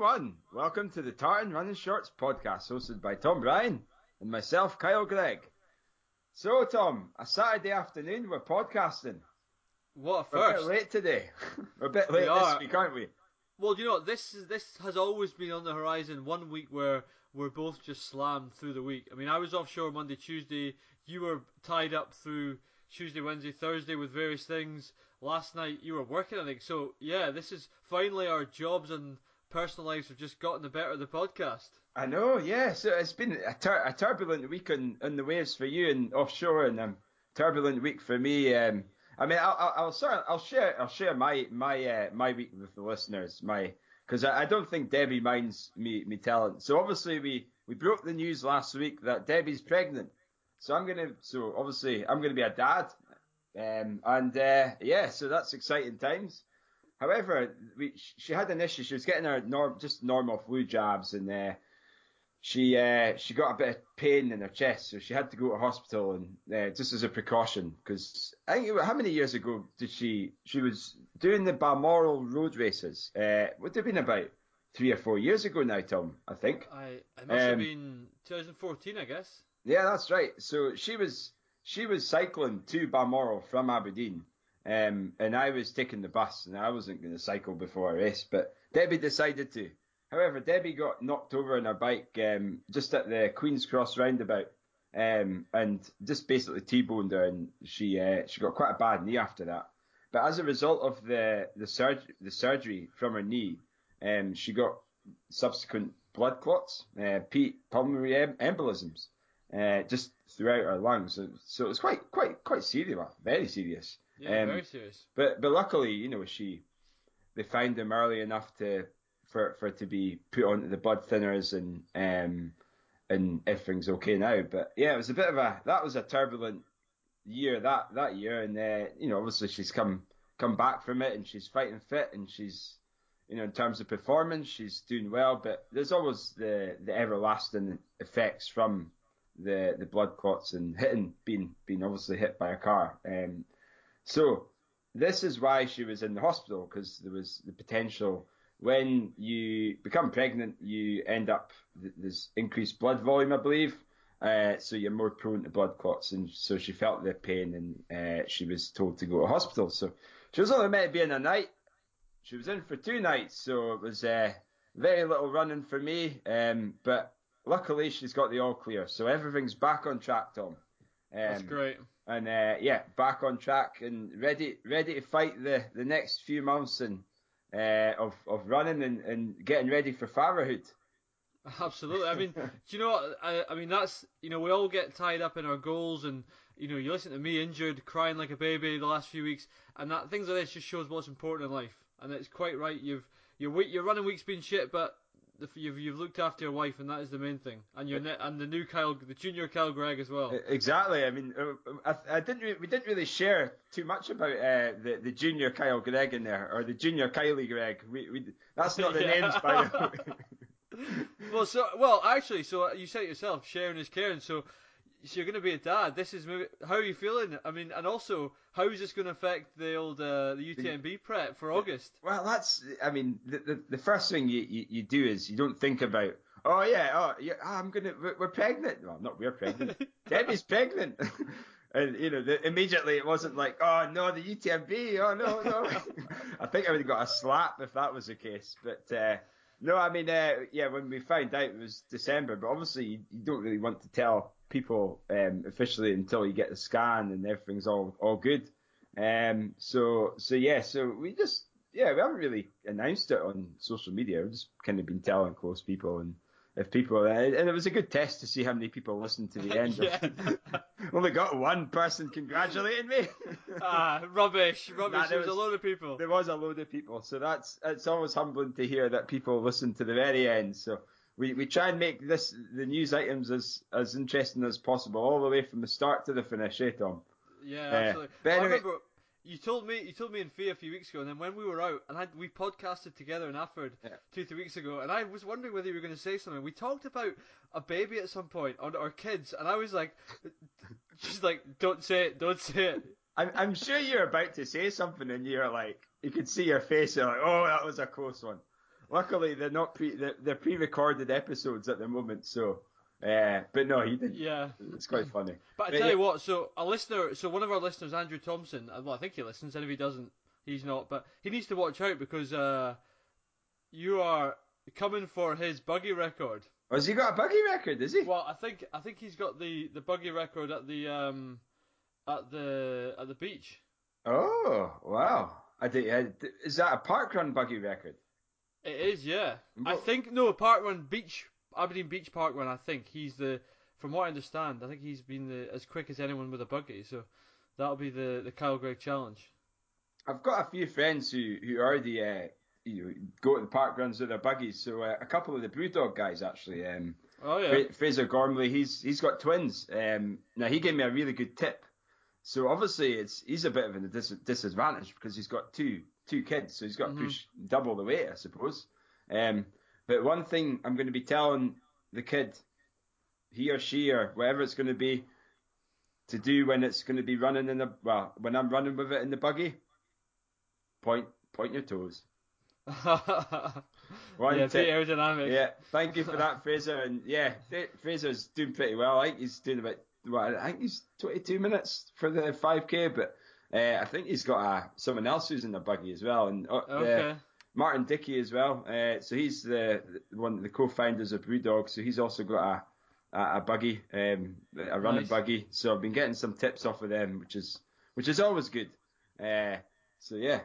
41. Welcome to the Tartan Running Shorts podcast, hosted by Tom Bryan and myself, Kyle Gregg. So, Tom, a Saturday afternoon, we're podcasting. What a We're a bit late today. we're a bit late this are. week, aren't we? Well, you know what? This is this has always been on the horizon. One week where we're both just slammed through the week. I mean, I was offshore Monday, Tuesday. You were tied up through Tuesday, Wednesday, Thursday with various things. Last night you were working, I think. So yeah, this is finally our jobs and personal lives have just gotten the better of the podcast. I know, yeah. So it's been a, tur- a turbulent week on, on the waves for you and offshore, and um, turbulent week for me. Um, I mean, I'll, I'll, I'll I'll share I'll share my my uh, my week with the listeners, my because I, I don't think Debbie minds me me telling. So obviously we we broke the news last week that Debbie's pregnant. So I'm gonna so obviously I'm gonna be a dad, um, and uh, yeah, so that's exciting times. However, we, she had an issue. She was getting her norm, just normal flu jabs, and uh, she uh, she got a bit of pain in her chest, so she had to go to hospital, and uh, just as a precaution, because I think was- how many years ago did she she was doing the Balmoral road races? Uh, would have been about three or four years ago now, Tom. I think. I it must have Um, been 2014, I guess. Yeah, that's right. So she was she was cycling to Balmoral from Aberdeen, um, and I was taking the bus, and I wasn't going to cycle before a race, but Debbie decided to. However, Debbie got knocked over on her bike um, just at the Queen's Cross roundabout, um, and just basically T-boned her, and she uh, she got quite a bad knee after that. But as a result of the the, surg- the surgery from her knee, um, she got subsequent blood clots, uh, pulmonary em- embolisms uh, just throughout her lungs. So, so it was quite, quite, quite serious, very serious. Yeah, Um, very serious. But, but luckily, you know, she, they found him early enough to, for, for it to be put onto the blood thinners and, um, and everything's okay now. But yeah, it was a bit of a, that was a turbulent year that, that year. And, uh, you know, obviously she's come, come back from it and she's fighting fit and she's, you know, in terms of performance, she's doing well, but there's always the, the everlasting effects from the, the blood clots and hitting, being, being obviously hit by a car. Um, so this is why she was in the hospital because there was the potential when you become pregnant, you end up, there's increased blood volume, I believe. Uh, so you're more prone to blood clots, and so she felt the pain, and uh, she was told to go to hospital. So she was only meant to be in a night, she was in for two nights, so it was uh, very little running for me. Um, but luckily, she's got the all clear, so everything's back on track, Tom. Um, That's great. And uh, yeah, back on track and ready, ready to fight the, the next few months and uh, of of running and, and getting ready for fatherhood. Absolutely. I mean, do you know what? I, I mean, that's, you know, we all get tied up in our goals and, you know, you listen to me injured, crying like a baby the last few weeks, and that things like this just shows what's important in life. And it's quite right. You've, your week, your running week's been shit, but you've, you've looked after your wife, and that is the main thing. And your ne- and the new Kyle, the junior Kyle Gregg as well. Exactly. I mean, uh, I, I didn't. Re- we didn't really share too much about uh, the the junior Kyle Gregg in there, or the junior Kylie Gregg. We, we that's not the Yeah. names, by the way. well, so well, actually, so you said it yourself, sharing is caring. So, so you're going to be a dad. This is maybe, how are you feeling? I mean, and also, how is this going to affect the old uh, the UTMB prep for August? Well, that's. I mean, the the, the first thing you, you, you do is you don't think about. Oh yeah, oh yeah, ah, I'm gonna. We're, we're pregnant. Well, not we're pregnant. Debbie's pregnant. And you know, the, immediately it wasn't like, oh no, the UTMB. Oh no, no. I think I would have got a slap if that was the case. But uh, no, I mean, uh, yeah, when we found out it was December, but obviously you, you don't really want to tell people um, officially until you get the scan and everything's all all good. Um, so so yeah, so we just yeah, we haven't really announced it on social media. We've just kind of been telling close people and if people and it was a good test to see how many people listened to the end. Yeah. Only got one person congratulating me. ah, rubbish, rubbish. Nah, there there was, was- a load of people. there was a load of people, so that's it's always humbling to hear that people listen to the very end. So we, we try and make this the news items as as interesting as possible, all the way from the start to the finish, eh, Tom? Yeah, Uh, absolutely. but Well, I anyway- remember you told me you told me in Fee a few weeks ago, and then when we were out and I, we podcasted together in Afford Yeah. two three weeks ago, and I was wondering whether you were going to say something. We talked about a baby at some point on our kids, and I was like, just like, don't say it, don't say it. I'm I'm sure you're about to say something, and you're like, you could see your face, you're like, oh, that was a close one. Luckily they're not pre they're, they're pre-recorded episodes at the moment, so. Uh, but no, he didn't. Yeah. It's quite funny. But I But tell yeah. you what, so a listener, so one of our listeners, Andrew Thompson, uh, well, I think he listens, and if he doesn't, he's not. But he needs to watch out because uh, you are coming for his buggy record. Oh, has he got a buggy record? Is he? Well, I think I think he's got the, the buggy record at the um at the at the beach. Oh, wow. I did, uh, is that a park run buggy record? It is, yeah. I think no park run beach Aberdeen Beach Park run. I think he's the from what I understand. I think he's been the as quick as anyone with a buggy. So that'll be the the Kyle Gregg challenge. I've got a few friends who who are the uh, you know go to the park runs with their buggies. So uh, a couple of the Brewdog guys actually. Um, Oh yeah. Fraser Gormley, he's he's got twins. Um, now he gave me a really good tip. So obviously it's he's a bit of a dis- disadvantage because he's got two two kids, so he's got to push double the weight, I suppose. Um, but one thing I'm going to be telling the kid, he or she or whatever it's going to be, to do when it's going to be running in the well when I'm running with it in the buggy, point point your toes. One yeah, tip. aerodynamic. Yeah, thank you for that, Fraser. And yeah, Fra- Fraser's doing pretty well. I think he's doing about well, I think he's 22 minutes for the 5k, but uh, I think he's got uh, someone else who's in the buggy as well, and uh, Okay. Martin Dickie as well. Uh, so he's the the one of the co-founders of Brewdog. So he's also got a a, a buggy, um, a running Nice. buggy. So I've been getting some tips off of them, which is which is always good. Uh, so yeah,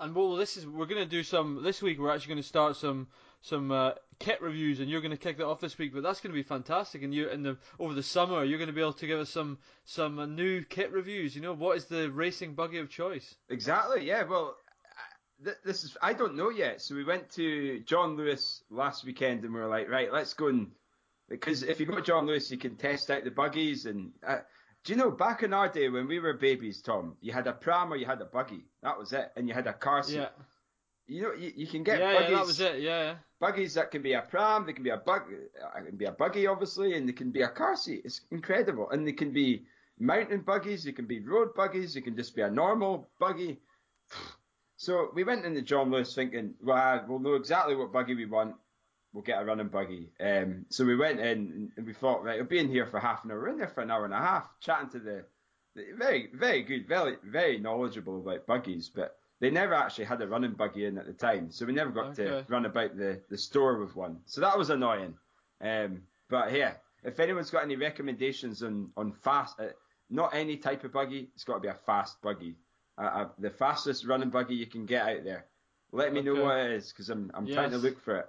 And well, this is we're gonna do some this week. We're actually gonna start some some uh, kit reviews, and you're gonna kick that off this week. But that's gonna be fantastic. And you in the over the summer, you're gonna be able to give us some some new kit reviews. You know, what is the racing buggy of choice? Exactly. Yeah. Well, th- this is I don't know yet. So we went to John Lewis last weekend, and we were like, right, let's go and because if you go to John Lewis, you can test out the buggies. And uh, do you know back in our day when we were babies, Tom, you had a pram or you had a buggy. That was it, and you had a car seat. Yeah, You know, you, you can get yeah, buggies. yeah, that was it. Yeah. Buggies that can be a pram, they can be a bug, uh, it can be a buggy obviously, and they can be a car seat. It's incredible, and they can be mountain buggies, they can be road buggies, they can just be a normal buggy. So we went into John Lewis thinking, well, we'll know exactly what buggy we want. We'll get a running buggy. Um, so we went in and we thought, right, we'll be in here for half an hour. We're in there for an hour and a half, chatting to the, the very, very good, very, very knowledgeable about buggies, but they never actually had a running buggy in at the time, so we never got to run about the, the store with one. So that was annoying. Um, but yeah, if anyone's got any recommendations on on fast, uh, not any type of buggy, it's got to be a fast buggy, uh, uh, the fastest running buggy you can get out there. Let me know what it is because I'm I'm trying to look for it.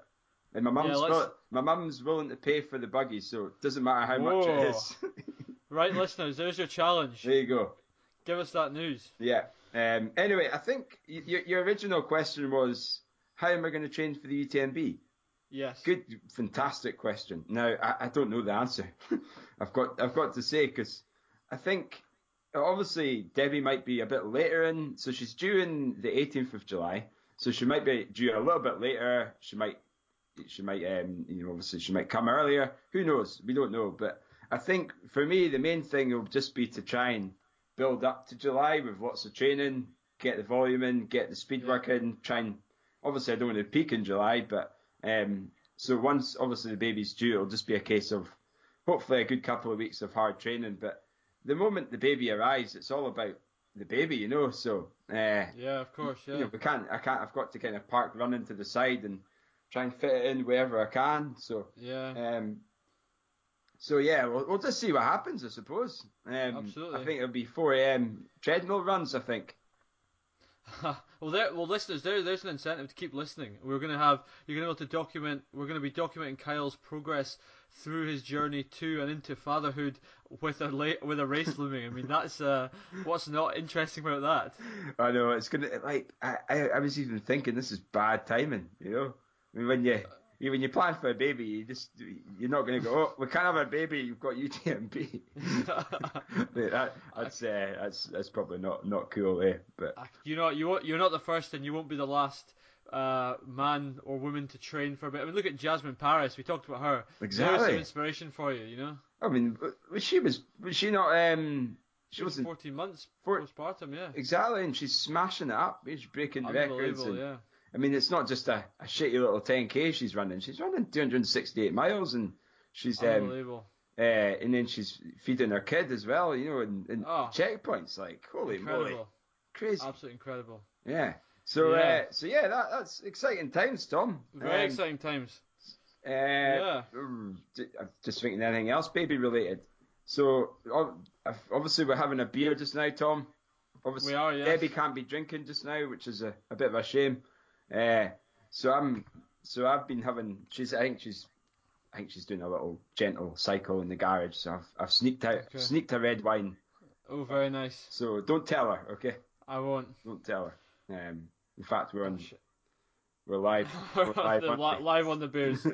And my mum's let's- my mum's willing to pay for the buggy, so it doesn't matter how much it is. Right, listeners, there's your challenge. there you go. Give us that news. Yeah. Um, anyway, I think y- your, your original question was, how am I going to train for the UTMB? Yes. Good, fantastic question. Now, I, I don't know the answer. I've got, I've got to say, because I think obviously Debbie might be a bit later in, so she's due in the 18th of July, so she might be due a little bit later. She might, she might, um, you know, obviously she might come earlier. Who knows? We don't know. But I think for me, the main thing will just be to try and build up to July with lots of training, get the volume in, get the speed work in, try and obviously I don't want to peak in July, but um, so once obviously the baby's due, it'll just be a case of hopefully a good couple of weeks of hard training. But the moment the baby arrives, it's all about the baby, you know. So uh, Yeah, of course. Yeah. you know, we can't, I can't, I've got to kind of park, running to the side, and try and fit it in wherever I can. So yeah. um, so yeah, we'll, we'll just see what happens, I suppose. Um, Absolutely. I think it'll be 4 a.m. treadmill runs. I think. well, there, well, listeners, there, there's an incentive to keep listening. We're gonna have you're gonna be able to document. We're gonna be documenting Kyle's progress through his journey to and into fatherhood with a la- with a race looming. I mean, that's uh, what's not interesting about that. I know it's gonna like I, I, I was even thinking this is bad timing, you know. I mean, when you you- when you plan for a baby, you just you're not gonna go. Oh, we can't have a baby. You've got UTMB. That, that's uh, that's that's probably not not cool, eh? But you know, you you're not the first, and you won't be the last. Uh, man or woman to train for a bit. I mean, look at Jasmin Paris. We talked about her. There's some exactly. inspiration for you. You know, I mean, she was was she not um she she was wasn't 14 months Four- postpartum. Yeah, exactly, and she's smashing it up. She's breaking records. unbelievable. And, Yeah. I mean, it's not just a, a shitty little 10k she's running. She's running 268 miles, and she's um, Unbelievable. uh, and then she's feeding her kid as well. You know, and, and Oh. checkpoints like holy moly, incredible. crazy. Absolutely incredible. Yeah. So Yeah. Uh, so yeah, that, that's exciting times, Tom. Very Um, exciting times. Uh, Yeah. j- I'm just thinking anything else baby related. So obviously we're having a beer just now, Tom. Obviously, We are, yes. Debbie can't be drinking just now, which is a, a bit of a shame. Uh, so I'm so I've been having. She's I think she's I think she's doing a little gentle cycle in the garage. So I've I've sneaked out Okay. sneaked a red wine. Oh, very nice. So don't tell her, okay? I won't. Don't tell her. Um, in fact, we're on Shit. we're live. We're live, The li- live on the beers.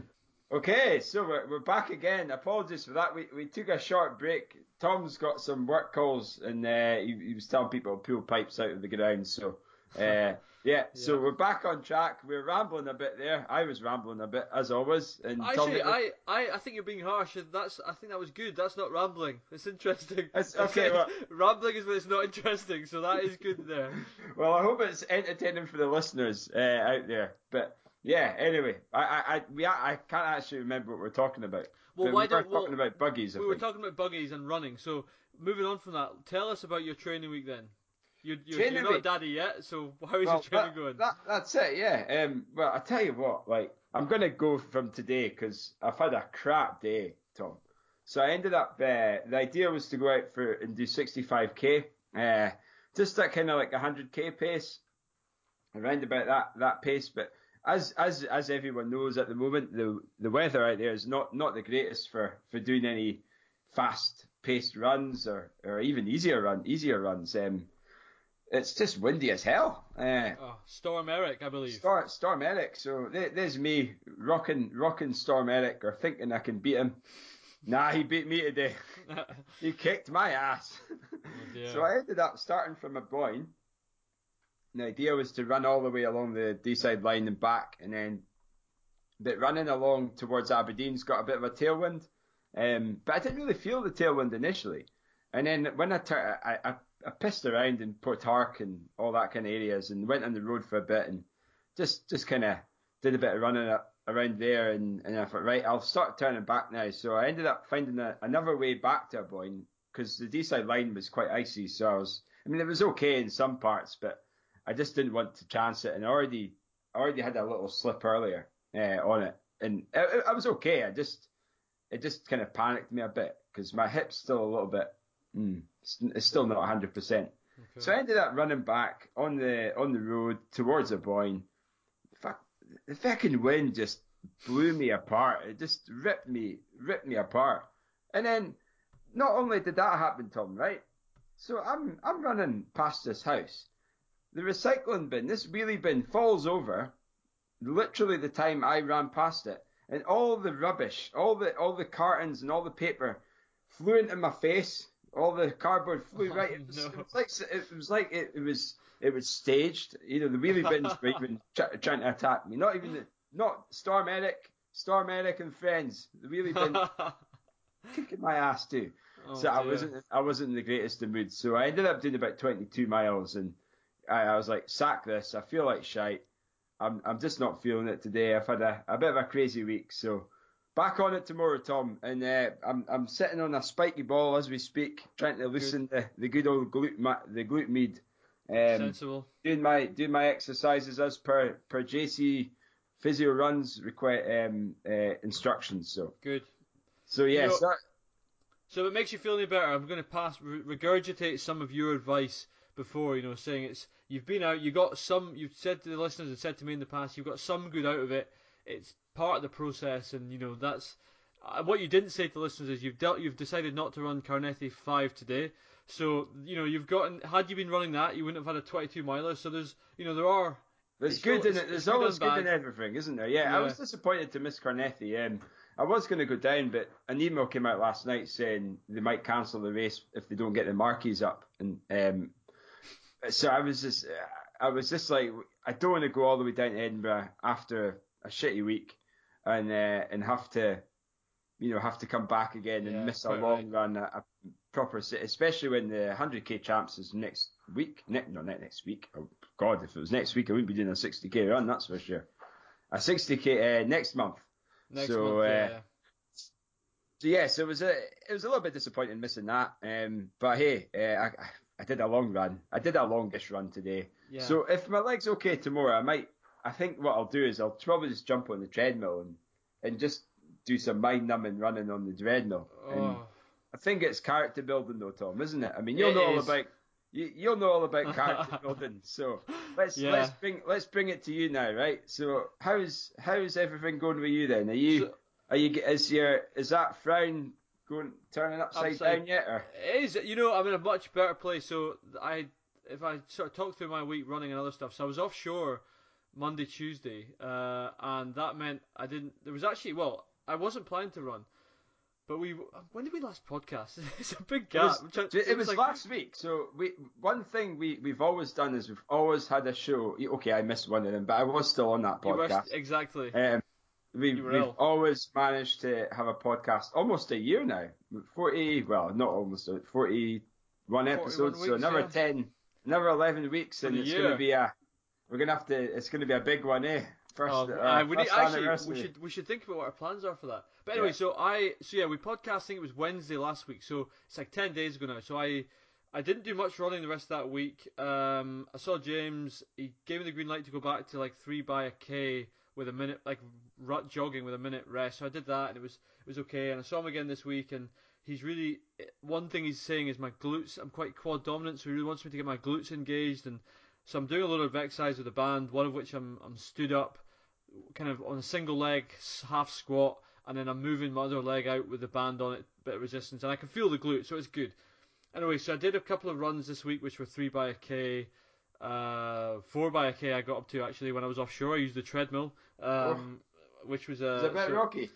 okay, so we're, we're back again. Apologies for that. We we took a short break. Tom's got some work calls and uh, he, he was telling people to pull pipes out of the ground. So uh, yeah, so Yeah. we're back on track. We're rambling a bit there. I was rambling a bit as always. And Actually, I, I, I think you're being harsh. and That's I think that was good. That's not rambling. It's interesting. It's- okay, well- rambling is when it's not interesting. So that is good there. well, I hope it's entertaining for the listeners uh, out there. But yeah, anyway, I I I, we, I can't actually remember what we're talking about. Well, But why we were don't- well, talking about buggies? I we were talking about buggies and running. So moving on from that, tell us about your training week then. You're, you're, Training you're not daddy yet, so how is Well, your training that, going? that- that's it, yeah. Um, well, I tell you what, like I'm gonna go from today because I've had a crap day, Tom. So I ended up. Uh, the idea was to go out for and do 65k, uh, just at kind of like 100k pace, around about that that pace. But as as as everyone knows at the moment, the the weather out there is not not the greatest for for doing any fast paced runs or or even easier run easier runs. Um, it's just windy as hell. Uh, oh, Storm Erik, I believe. Storm, Storm Erik. So there, there's me rocking, rocking Storm Erik, or thinking I can beat him. Nah, he beat me today. he kicked my ass. dear. so I ended up starting from Aboyne. The idea was to run all the way along the Deeside line and back, and then, but running along towards Aberdeen's got a bit of a tailwind. Um, but I didn't really feel the tailwind initially. And then when I, tur- I, I, I pissed around in Potarch and all that kind of areas and went on the road for a bit and just just kind of did a bit of running up around there and, and I thought, right, I'll start turning back now. So I ended up finding a, another way back to Aboyne because the Deeside line was quite icy. So I was, I mean, it was okay in some parts, but I just didn't want to chance it. And I already, I already had a little slip earlier uh, on it. And I, I was okay. I just, it just kind of panicked me a bit because my hip's still a little bit, mm, it's, still not 100%. Okay. So I ended up running back on the on the road towards Aboyne. Fuck, the fucking wind just blew me apart. It just ripped me ripped me apart. And then not only did that happen, Tom, right? So I'm I'm running past this house. The recycling bin, this wheelie bin, falls over. Literally the time I ran past it, and all the rubbish, all the all the cartons and all the paper flew into my face. All the cardboard flew right. It was, no. it was like it was like it, it was it was staged. You know, the wheelie bins were even try, trying to attack me. Not even the, not Storm Erik, Storm Erik and friends. The wheelie bin kicking my ass too. Oh, so I wasn't I wasn't in the greatest of moods. So I ended up doing about 22 miles, and I, I was like, sack this. I feel like shite. I'm I'm just not feeling it today. I've had a, a bit of a crazy week, so back on it tomorrow, Tom. And uh, I'm I'm sitting on a spiky ball as we speak, trying to loosen the, the good old glute ma- the glute med. Um, Sensible. doing my doing my exercises as per per JC physio runs require um, uh, instructions. So Good. so yeah, You know- so- it makes you feel any better, I'm going to pass regurgitate some of your advice before. You know, saying it's you've been out, you got some. You've said to the listeners and said to me in the past, you've got some good out of it. It's part of the process, and you know that's uh, what you didn't say to listeners is you've dealt, you've decided not to run Carnethy five today. So you know you've gotten. Had you been running that, you wouldn't have had a 22 miler. So there's you know there are. There's good still- in it. There's good always good in everything, isn't there? Yeah, I was disappointed to miss Carnethy. Um, I was going to go down, but an email came out last night saying they might cancel the race if they don't get the marquees up, and um, so I was just, I was just like, I don't want to go all the way down to Edinburgh after a shitty week, and uh, and have to, you know, have to come back again and Yeah, miss a long run, a, a proper, especially when the 100k champs is next week. Ne- no, not next week. Oh God, if it was next week, I wouldn't be doing a 60k run. That's for sure. A 60k uh, next month. Next so, month, uh. So yeah, so it was a it was a little bit disappointing missing that. Um, but hey, uh, I I did a long run. I did a longish run today. yeah. So if my leg's okay tomorrow, I might. I think what I'll do is I'll probably just jump on the treadmill and and just do some mind numbing running on the treadmill. And oh. I think it's character building though, Tom, isn't it? I mean, you'll It know all about you, you'll know all about character building. So let's Yeah. let's bring let's bring it to you now, right? So how's how's everything going with you then? Are you So- are you is your is that frown going turning upside, Upside- down yet? Or? It is. You know, I'm in a much better place. So I, if I sort of talk through my week running and other stuff. So I was offshore Monday, Tuesday, uh, and that meant I didn't. There was actually well, I wasn't planning to run, but we. When did we last podcast? it's a big It gap. was, I'm it was like- last week. So we one thing we we've always done is we've always had a show. Okay, I missed one of them, but I was still on that you were- podcast. exactly. Um, we, we've ill. always managed to have a podcast almost a year now. Forty, well, not almost uh, forty-one episodes. so another yeah. ten, another eleven weeks, and it's going to be a. We're going to have to. It's going to be a big one, eh? First, Oh, uh, we first actually, we should we should think about what our plans are for that. But anyway, Yeah. so I so yeah, we podcast. I think it was Wednesday last week, so it's like ten days ago now. So I I didn't do much running the rest of that week. Um, I saw James. He gave me the green light to go back to like three by a k with a minute like rut jogging with a minute rest. So I did that, and it was it was okay. And I saw him again this week, and he's really one thing he's saying is my glutes. I'm quite quad dominant, so he really wants me to get my glutes engaged and. So I'm doing a lot of exercise with the band, one of which I'm I'm stood up, kind of on a single leg, half squat, and then I'm moving my other leg out with the band on it, bit of resistance, and I can feel the glute, so it's good. Anyway, so I did a couple of runs this week, which were three by a k, uh, four by a k. I got up to actually when I was offshore. I used the treadmill, um, which was a Is it a bit so- rocky?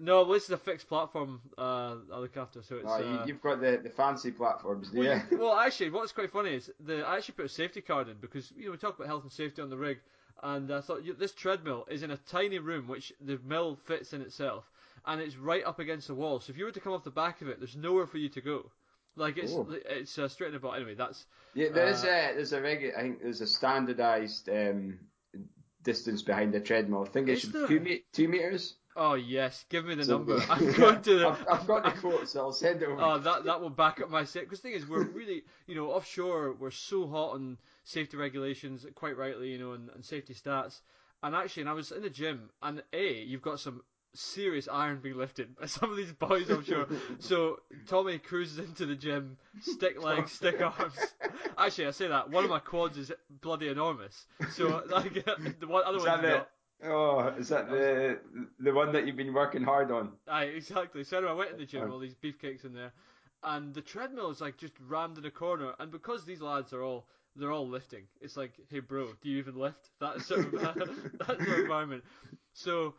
No, well, this is a fixed platform uh, I look after, so it's. Oh, you, uh, you've got the, the fancy platforms, well, you- well, actually, what's quite funny is the I actually put a safety card in because you know we talk about health and safety on the rig, and I thought this treadmill is in a tiny room which the mill fits in itself, and it's right up against the wall. So if you were to come off the back of it, there's nowhere for you to go. Like it's Oh. it's uh, straight in the bottom. Anyway, that's Yeah, there is Uh, a there's a regu- I think there's a standardised um, distance behind the treadmill. I think it should there? two me- two meters. Oh yes, give me the So- number. I'm going to the. I've, I've got the quote, so I'll send it over. Oh, that that will back up my set. Because the thing is, we're really, you know, offshore, we're so hot on safety regulations, quite rightly, you know, and, and safety stats. And actually, and I was in the gym, and a, you've got some serious iron being lifted by some of these boys I'm sure. so Tommy cruises into the gym, stick legs, stick arms. Actually, I say that one of my quads is bloody enormous. So like the one other is one's that the, not. oh, is that the the one that you've been working hard on? Aye, exactly. So anyway, I went in the gym, all these beefcakes in there, and the treadmill is like just rammed in a corner. And because these lads are all they're all lifting, it's like, hey bro, do you even lift? That sort of that sort of environment. So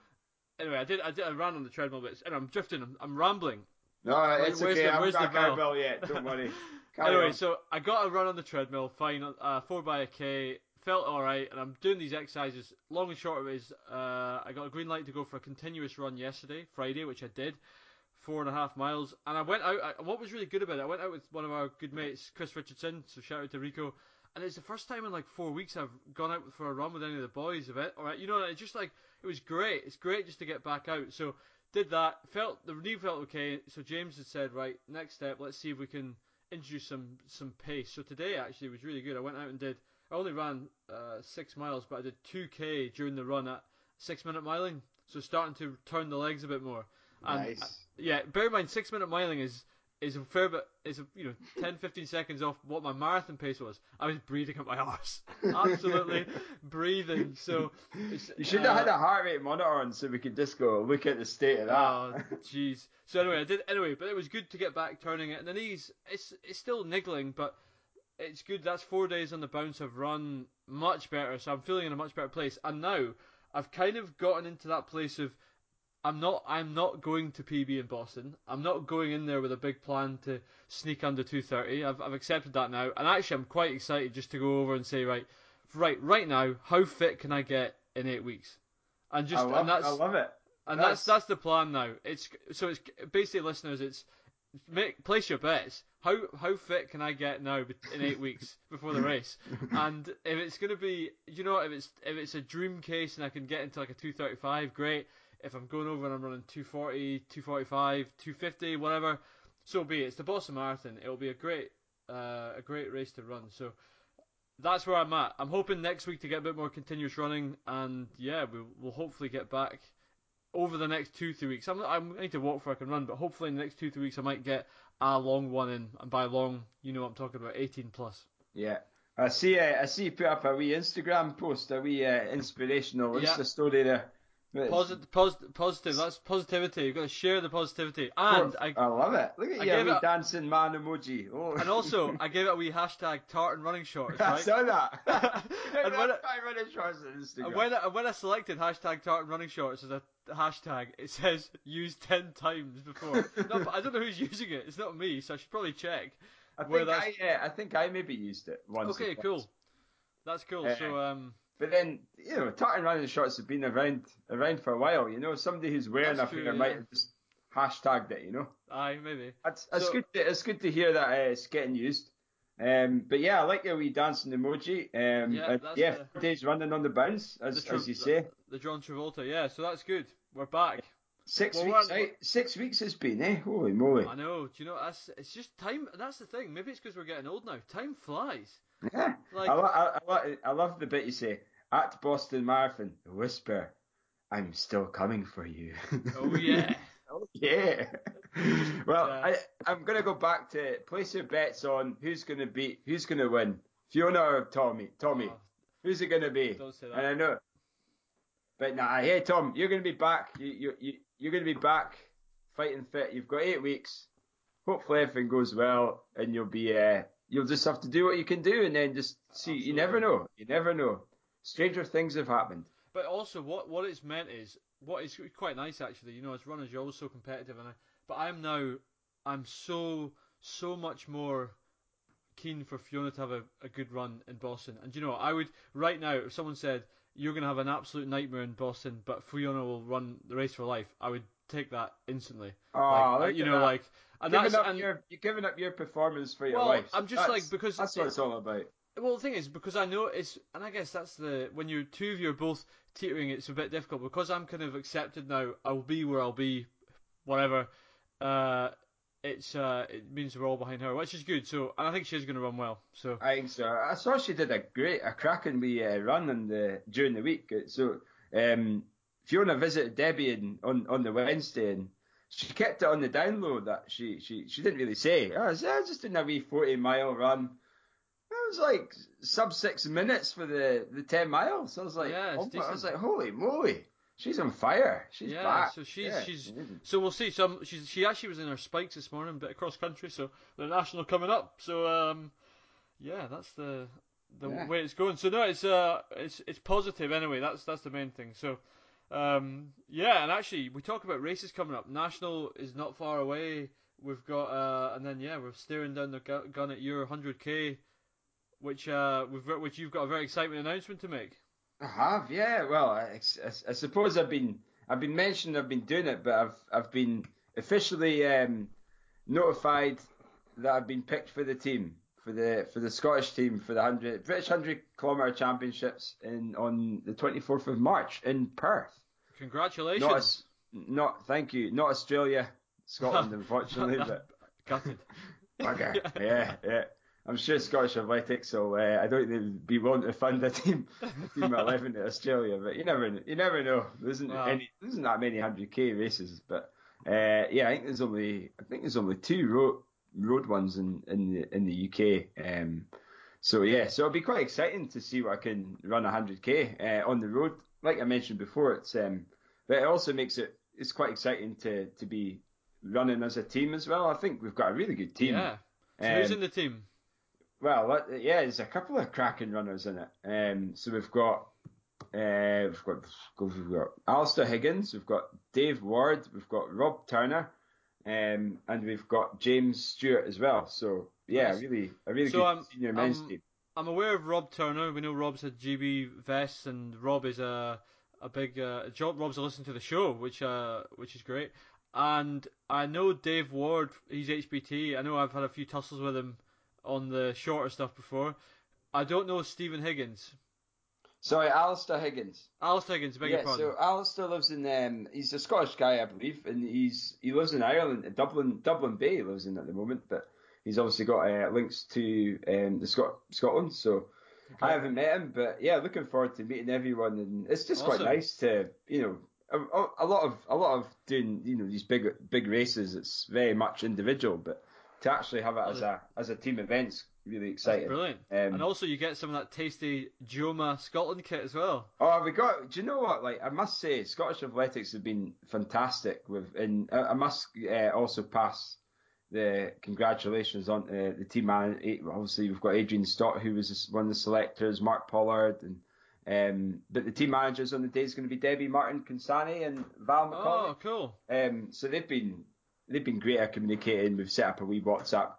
anyway, I did I did I ran on the treadmill but and I'm drifting, I'm, I'm rambling. No, it's where's okay. the- I where's haven't got the a bell? yet. Don't worry. Anyway, on. so I got a run on the treadmill, fine, uh, four by a k, felt all right, and I'm doing these exercises. Long and short of it is, uh, I got a green light to go for a continuous run yesterday, Friday, which I did, four and a half miles, and I went out. I, what was really good about it, I went out with one of our good mates, Chris Richardson. So shout out to Rico. And it's the first time in like four weeks I've gone out for a run with any of the boys of it. All right, you know, it's just like it was great. It's great just to get back out. So did that. Felt the knee felt okay. So James had said, right, next step, let's see if we can introduce some some pace. So today actually was really good. I went out and did. I only ran uh, six miles, but I did two k during the run at six minute miling. So starting to turn the legs a bit more. And nice. yeah, bear in mind six minute miling is is a fair bit is a, you know 10 15 seconds off what my marathon pace was. I was breathing at my arse, absolutely breathing. So You should uh, have had a heart rate monitor on so we could just go look at the state of that. Oh, jeez. So anyway, I did anyway, but it was good to get back turning it. And the knees, it's it's still niggling, but it's good. That's four days on the bounce. I've run much better, so I'm feeling in a much better place. And now I've kind of gotten into that place of I'm not I'm not going to PB in Boston. I'm not going in there with a big plan to sneak under 230. I've I've accepted that now, and actually I'm quite excited just to go over and say right, right, right now, how fit can I get in eight weeks? And just I love, and that's I love it. and That's- that's that's the plan now. It's so it's basically listeners. It's make place your bets. How how fit can I get now in eight weeks before the race? And if it's going to be, you know, if it's if it's a dream case and I can get into like a 235, great. If I'm going over and I'm running 240, 245, 250, whatever, so be it. It's the Boston Marathon. It'll be a great uh, a great race to run. So that's where I'm at. I'm hoping next week to get a bit more continuous running, and yeah, we'll, we'll hopefully get back over the next two three weeks. I'm, I'm I need to walk before I can run, but hopefully in the next two three weeks I might get a long one in, and by long, you know what I'm talking about, 18 plus. Yeah. I see. Uh, I see. You put up a wee Instagram post, a wee uh, inspirational Insta yeah. story there. Positive, posit- positive. That's positivity. You've got to share the positivity. And I, I love it. Look at I you, wee a, dancing man emoji. Oh. And also, I gave it a wee hashtag tartan running shorts. Right? I saw that. and when I, running shorts on Instagram. When when I selected hashtag tartan running shorts as a hashtag, it says used ten times before. no, but I don't know who's using it. It's not me, so I should probably check. I think I, I think I maybe used it once. Okay, cool. That's cool. Uh, so um. But then, you know, tartan running shorts have been around around for a while. You know, somebody who's wearing a pair yeah. might have just hashtagged it. You know. Aye, maybe. It's, it's so, good. To, it's good to hear that uh, it's getting used. Um, but yeah, I like your wee dancing emoji. Um, yeah, uh, yeah, the, days running on the bounce, as, the, as you say. The, the John Travolta, yeah. So that's good. We're back. Six well, weeks, eh? Six weeks has been, eh? Holy moly! I know. Do you know? That's it's just time. That's the thing. Maybe it's because we're getting old now. Time flies. Yeah. Like, I, I, I, I love the bit you say at Boston Marathon, whisper, I'm still coming for you. Oh, yeah. oh, yeah. well, yeah. I, I'm going to go back to place your bets on who's going to beat, who's going to win. Fiona or Tommy? Tommy. Oh, who's it going to be? Don't say that. And I know. But nah, hey, Tom, you're going to be back. You, you, you, you're going to be back fighting fit. You've got eight weeks. Hopefully everything goes well and you'll be, uh, you'll just have to do what you can do and then just see. Absolutely. You never know. You never know stranger things have happened. But also, what what it's meant is what is quite nice actually. You know, as runners, you're always so competitive, and I, but I'm now I'm so so much more keen for Fiona to have a, a good run in Boston. And you know, I would right now if someone said you're going to have an absolute nightmare in Boston, but Fiona will run the race for life, I would take that instantly. Oh, like, you know, that. like and giving that's, and, your, you're giving up your performance for your well, wife. I'm just that's, like because that's what it's all about. Well, the thing is, because I know it's, and I guess that's the when you two of you are both teetering, it's a bit difficult because I'm kind of accepted now. I'll be where I'll be, whatever. Uh, it's uh, it means we're all behind her, which is good. So, and I think she's going to run well. So I think so. I saw she did a great, a cracking wee uh, run in the during the week. So um, Fiona visited Debbie in, on on the Wednesday and she kept it on the download that she she she didn't really say. Oh, I was just doing a wee forty mile run. It was like sub six minutes for the, the ten miles. I was like, yeah, oh, I was like, holy moly, she's on fire. She's yeah, back. So she's yeah, she's so we'll see. Some she's she actually was in her spikes this morning, but across country. So the national coming up. So um, yeah, that's the the yeah. way it's going. So no, it's uh, it's it's positive anyway. That's that's the main thing. So. Um, yeah, and actually, we talk about races coming up. National is not far away. We've got, uh, and then yeah, we're staring down the gun at your 100k which uh, which you've got a very exciting announcement to make. I have, yeah. Well, I, I, I suppose I've been I've been mentioned I've been doing it, but I've I've been officially um, notified that I've been picked for the team for the for the Scottish team for the hundred British hundred kilometer championships in on the twenty fourth of March in Perth. Congratulations. Not, not thank you. Not Australia, Scotland, unfortunately, but gutted. Okay, yeah, yeah. I'm sure Scottish Athletics will. Uh, I don't think they'd be willing to fund a team, a team eleven to Australia, but you never, you never know. There isn't wow. any, there isn't that many hundred k races, but uh, yeah, I think there's only, I think there's only two road road ones in in the in the UK. Um, so yeah, so it'll be quite exciting to see what I can run 100k uh, on the road. Like I mentioned before, it's um, but it also makes it it's quite exciting to to be running as a team as well. I think we've got a really good team. Yeah. So um, who's in the team? Well, yeah, there's a couple of cracking runners in it. Um, so we've got uh, we've got we've got Alistair Higgins, we've got Dave Ward, we've got Rob Turner, um, and we've got James Stewart as well. So yeah, nice. really a really so good senior men's team. I'm aware of Rob Turner. We know Rob's a GB vest, and Rob is a a big uh, job. Rob's a listen to the show, which uh, which is great. and I know Dave Ward. He's HBT. I know I've had a few tussles with him on the shorter stuff before. I don't know Stephen Higgins. Sorry, Alistair Higgins. Alistair Higgins, beg your Yeah, so Alistair lives in um, he's a Scottish guy, I believe, and he's he lives in Ireland, Dublin, Dublin Bay. He lives in at the moment, but he's obviously got uh, links to um, the Scot- Scotland. So I haven't met him, but yeah, looking forward to meeting everyone, and it's just Awesome. quite nice to you know. A, a lot of a lot of doing you know these big big races. It's very much individual, but to actually have it as a as a team event's really That's exciting. brilliant. Um, and also, you get some of that tasty Joma Scotland kit as well. Oh, we got. Do you know what? Like, I must say, Scottish athletics have been fantastic. With, and I must uh, also pass the congratulations on to the team man. eh, Obviously, we've got Adrian Stott, who was one of the selectors, Mark Pollard, and um, but the team managers on the day is going to be Debbie Martin Consani and Val McCauley. Oh, cool. Um, so they've been they've been great at communicating. We've set up a wee WhatsApp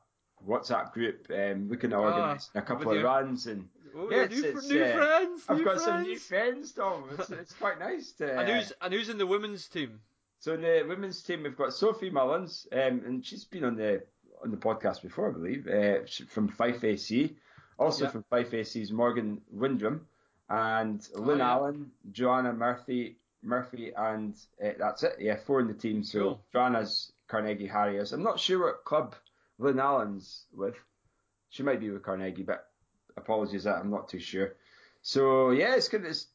WhatsApp group, um, looking to Ah, organise a couple of runs and. Oh, Yeah, new, it's- new uh, friends. I've new got friends. some new friends, Tom. It's, it's quite nice to. And who's and who's in the women's team? So in the women's team, we've got Sophie Mullins, um, and she's been on the on the podcast before, I believe, uh, from Fife AC. Also Yeah. from Fife is Morgan Windrum, and Lynn yeah. Allen, Joanna Murphy, Murphy, and uh, that's it. Yeah, four in the team. So Cool. Joanna's Carnegie Harriers. I'm not sure what club Lynn Allen's with. She might be with Carnegie, but apologies that I'm not too sure. So yeah, it's good. It's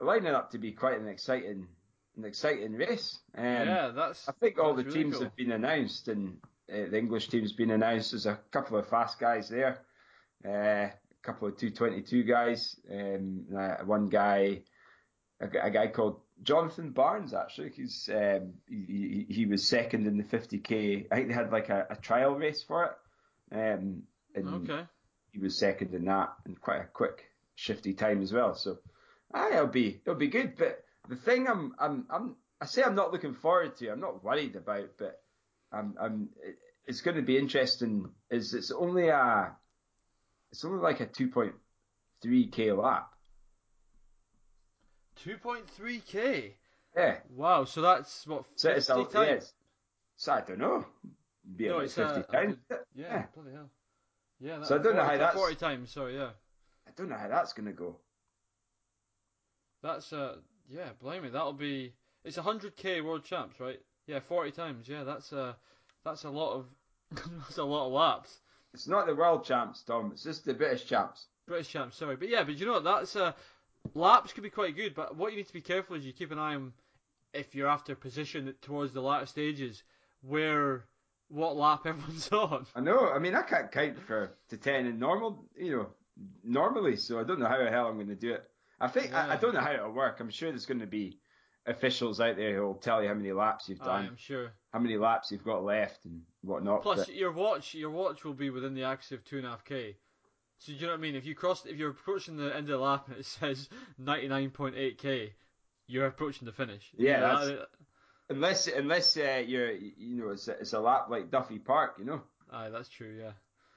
lining up to be quite an exciting, an exciting race. Um, yeah, that's. I think all the really teams cool. have been announced, and uh, the English team's been announced. There's a couple of fast guys there, uh, a couple of 222 guys, um, uh, one guy, a, a guy called Jonathan Barnes. Actually, he's um, he, he, he was second in the 50k. I think they had like a, a trial race for it, um, and Okay. he was second in that, and quite a quick, shifty time as well. So, aye, it'll be it'll be good. But the thing I'm I'm I'm I say I'm not looking forward to. I'm not worried about, but I'm I'm it's going to be interesting. Is it's only a it's only like a 2.3k lap. 2.3k. Yeah. Wow. So that's what 50 So times. yeah, so I don't know. Be No, it's, 50 uh, a times. good- Yeah. Yeah, bloody hell. Yeah. That, So I don't know 40 how that's- 40 times. Sorry. Yeah. I don't know how that's going to go. That's uh. Yeah. Blame Blimey. That'll be. It's 100k world champs, right? Yeah. 40 times. Yeah. That's uh. That's a lot of. that's a lot of laps. It's not the world champs, Tom. It's just the British champs. British champs, sorry, but yeah, but you know what? That's uh, laps could be quite good, but what you need to be careful is you keep an eye on if you're after position towards the latter stages, where what lap everyone's on. I know. I mean, I can't count for to ten in normal, you know, normally. So I don't know how the hell I'm going to do it. I think I, I don't know how it'll work. I'm sure there's going to be officials out there who'll tell you how many laps you've done. I done, am sure. how many laps you've got left, and whatnot. Plus, but- your watch, your watch will be within the axis of two and a half k. So do you know what I mean? If you cross, if you're approaching the end of the lap and it says 99.8k, you're approaching the finish. You Yeah, know, that's- that- unless unless uh, you're, you know, it's a, it's a lap like Duthie Park, you know. aye, that's true. Yeah.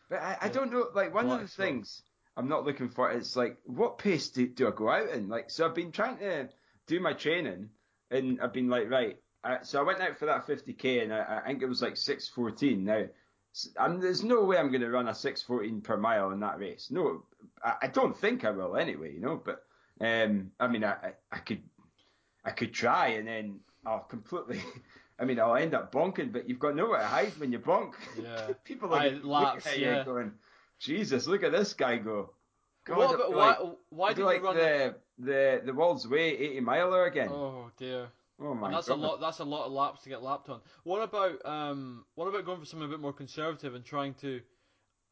But I, I Yeah. don't know. Like one of the spot. things I'm not looking for is like what pace do, do I go out in? Like so, I've been trying to do my training, and I've been like right. I, so I went out for that 50k, and I, I think it was like 6:14. Now, I'm, there's no way I'm going to run a 6:14 per mile in that race. No, I, I don't think I will anyway. You know, but um, I mean, I, I, could, I could try, and then I'll completely. I mean, I'll end up bonking, but you've got nowhere to hide when you bonk. Yeah. People are Aye, laps, at you yeah. going, Jesus, look at this guy go. God, what feel why? like, why I did feel you like run? the, the the world's way 80 miler again? Oh dear. Oh, my And that's god. a lot. That's a lot of laps to get lapped on. What about um? What about going for something a bit more conservative and trying to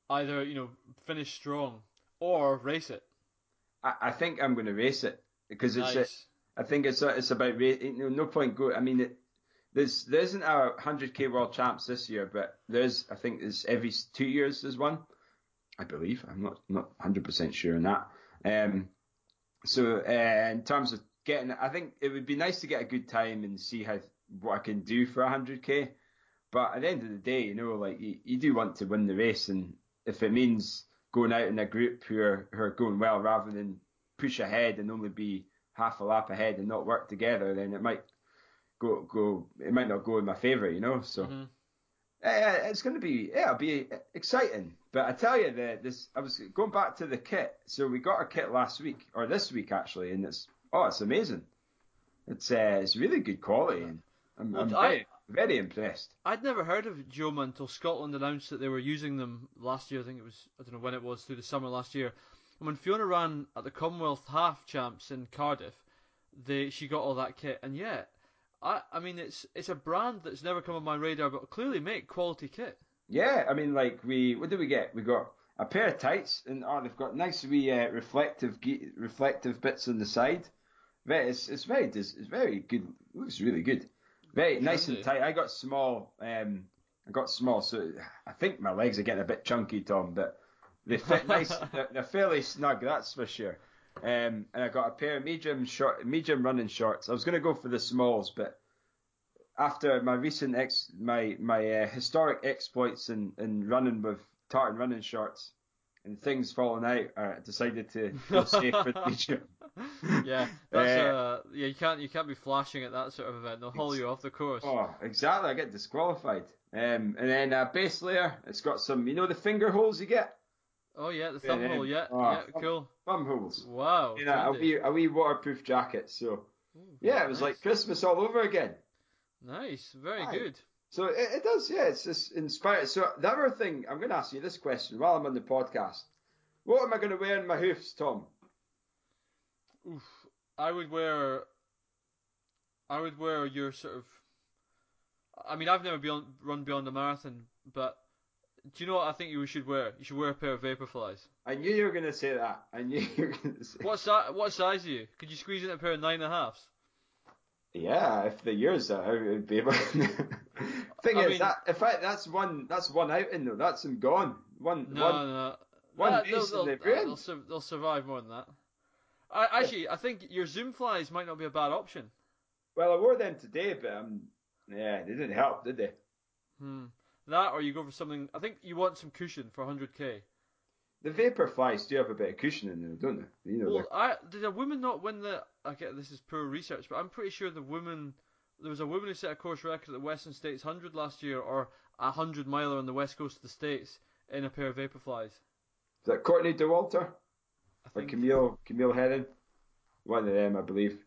either you know finish strong or race it? I, I think I'm going to race it because it's. A, Nice. I think it's a, it's about you know, no point go. I mean, it, there's there isn't a 100k world champs this year, but there's I think there's every two years there's one. I believe I'm not not 100 percent sure on that. Um, so uh, in terms of getting, I think it would be nice to get a good time and see how what I can do for 100k. But at the end of the day, you know, like you, you do want to win the race, and if it means going out in a group who are who are going well rather than push ahead and only be half a lap ahead and not work together, then it might go go. It might not go in my favour, you know. So Mhm. uh, it's going to be yeah, it'll be exciting. But I tell you, the this I was going back to the kit. So we got our kit last week or this week actually, and it's oh, it's amazing. It's uh, it's really good quality, and I'm, Well, I'm I- very very impressed. I'd never heard of Joma until Scotland announced that they were using them last year. I think it was I don't know when it was through the summer last year. And when Fiona ran at the Commonwealth Half Champs in Cardiff, they she got all that kit. And yeah, I I mean it's it's a brand that's never come on my radar, but clearly make quality kit. Yeah, I mean, like we, what do we get? We got a pair of tights, and oh, they've got nice wee uh, reflective, ge- reflective bits on the side. Very, it's, it's very, dis- it's very good. Looks really good. Very nice and tight. I got small. Um, I got small, so I think my legs are getting a bit chunky, Tom, but they fit nice. they're, they're fairly snug, that's for sure. Um, and I got a pair of medium short, medium running shorts. I was going to go for the smalls, but after my recent ex, my my uh, historic exploits in, in running with tartan running shorts and things falling out, I decided to go safe for the future. Yeah, that's Uh, uh, yeah you can't you can't be flashing at that sort of event. They'll haul you off the course. Oh, exactly. I get disqualified. Um, and then uh, base layer, it's got some, you know, the finger holes you get, Oh yeah, the thumb hole. Yeah, oh, yeah, thumb- cool. thumb holes. Wow. You know, a wee, a wee waterproof jacket. So yeah, it was nice. like Christmas all over again. Nice, very Aye. good. So it, it does, yeah. It's just inspired. So the other thing, I'm going to ask you this question while I'm on the podcast. What am I going to wear in my hoofs, Tom? Oof. I would wear. I would wear your sort of. I mean, I've never beyond, run beyond the marathon, but do you know what I think you should wear? You should wear a pair of Vaporflies. I knew you were going to say that. I knew you were going to say. What si- What size are you? Could you squeeze in a pair of nine and a halves? Yeah, if the years are, I would be able. Thing I is mean- that in fact that's one that's one outing though. That's him gone. One No, one. no. one Uh, base they'll, they'll, uh, they'll, sur- they'll survive more than that. I, actually, I think your Zoom flies might not be a bad option. Well, I wore them today, but um, yeah, they didn't help, did they? Hmm. That, or you go for something. I think you want some cushion for 100k. The vapor flies do have a bit of cushion in them, don't they? You know, Well, I did a woman not win the? I get this is poor research, but I'm pretty sure the woman there was a woman who set a course record at the Western States hundred last year, or a hundred miler on the west coast of the states in a pair of Vaporflies. is that Courtney Dauwalter I or. Camille Camille Herron? One of them, I believe.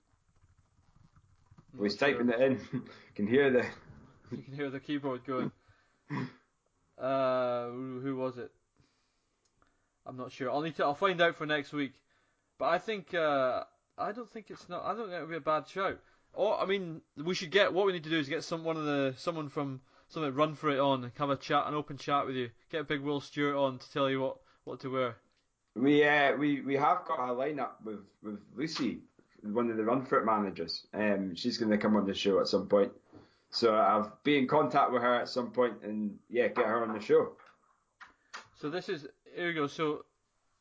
Oh, he's sure. typing it in. can hear the. You can hear the keyboard going. uh, who, who was it? I'm not sure. I'll need to. I'll find out for next week. But I think. Uh, I don't think it's not. I don't think it would be a bad shout. Or I mean, we should get. What we need to do is get some one of the someone from something run for it on, have a chat, an open chat with you. Get a big Will Stewart on to tell you what what to wear. We uh, we we have got a lineup with with Lucy, one of the Run For It managers. Um, she's going to come on the show at some point. So I'll be in contact with her at some point and yeah, get her on the show. So this is here we go. So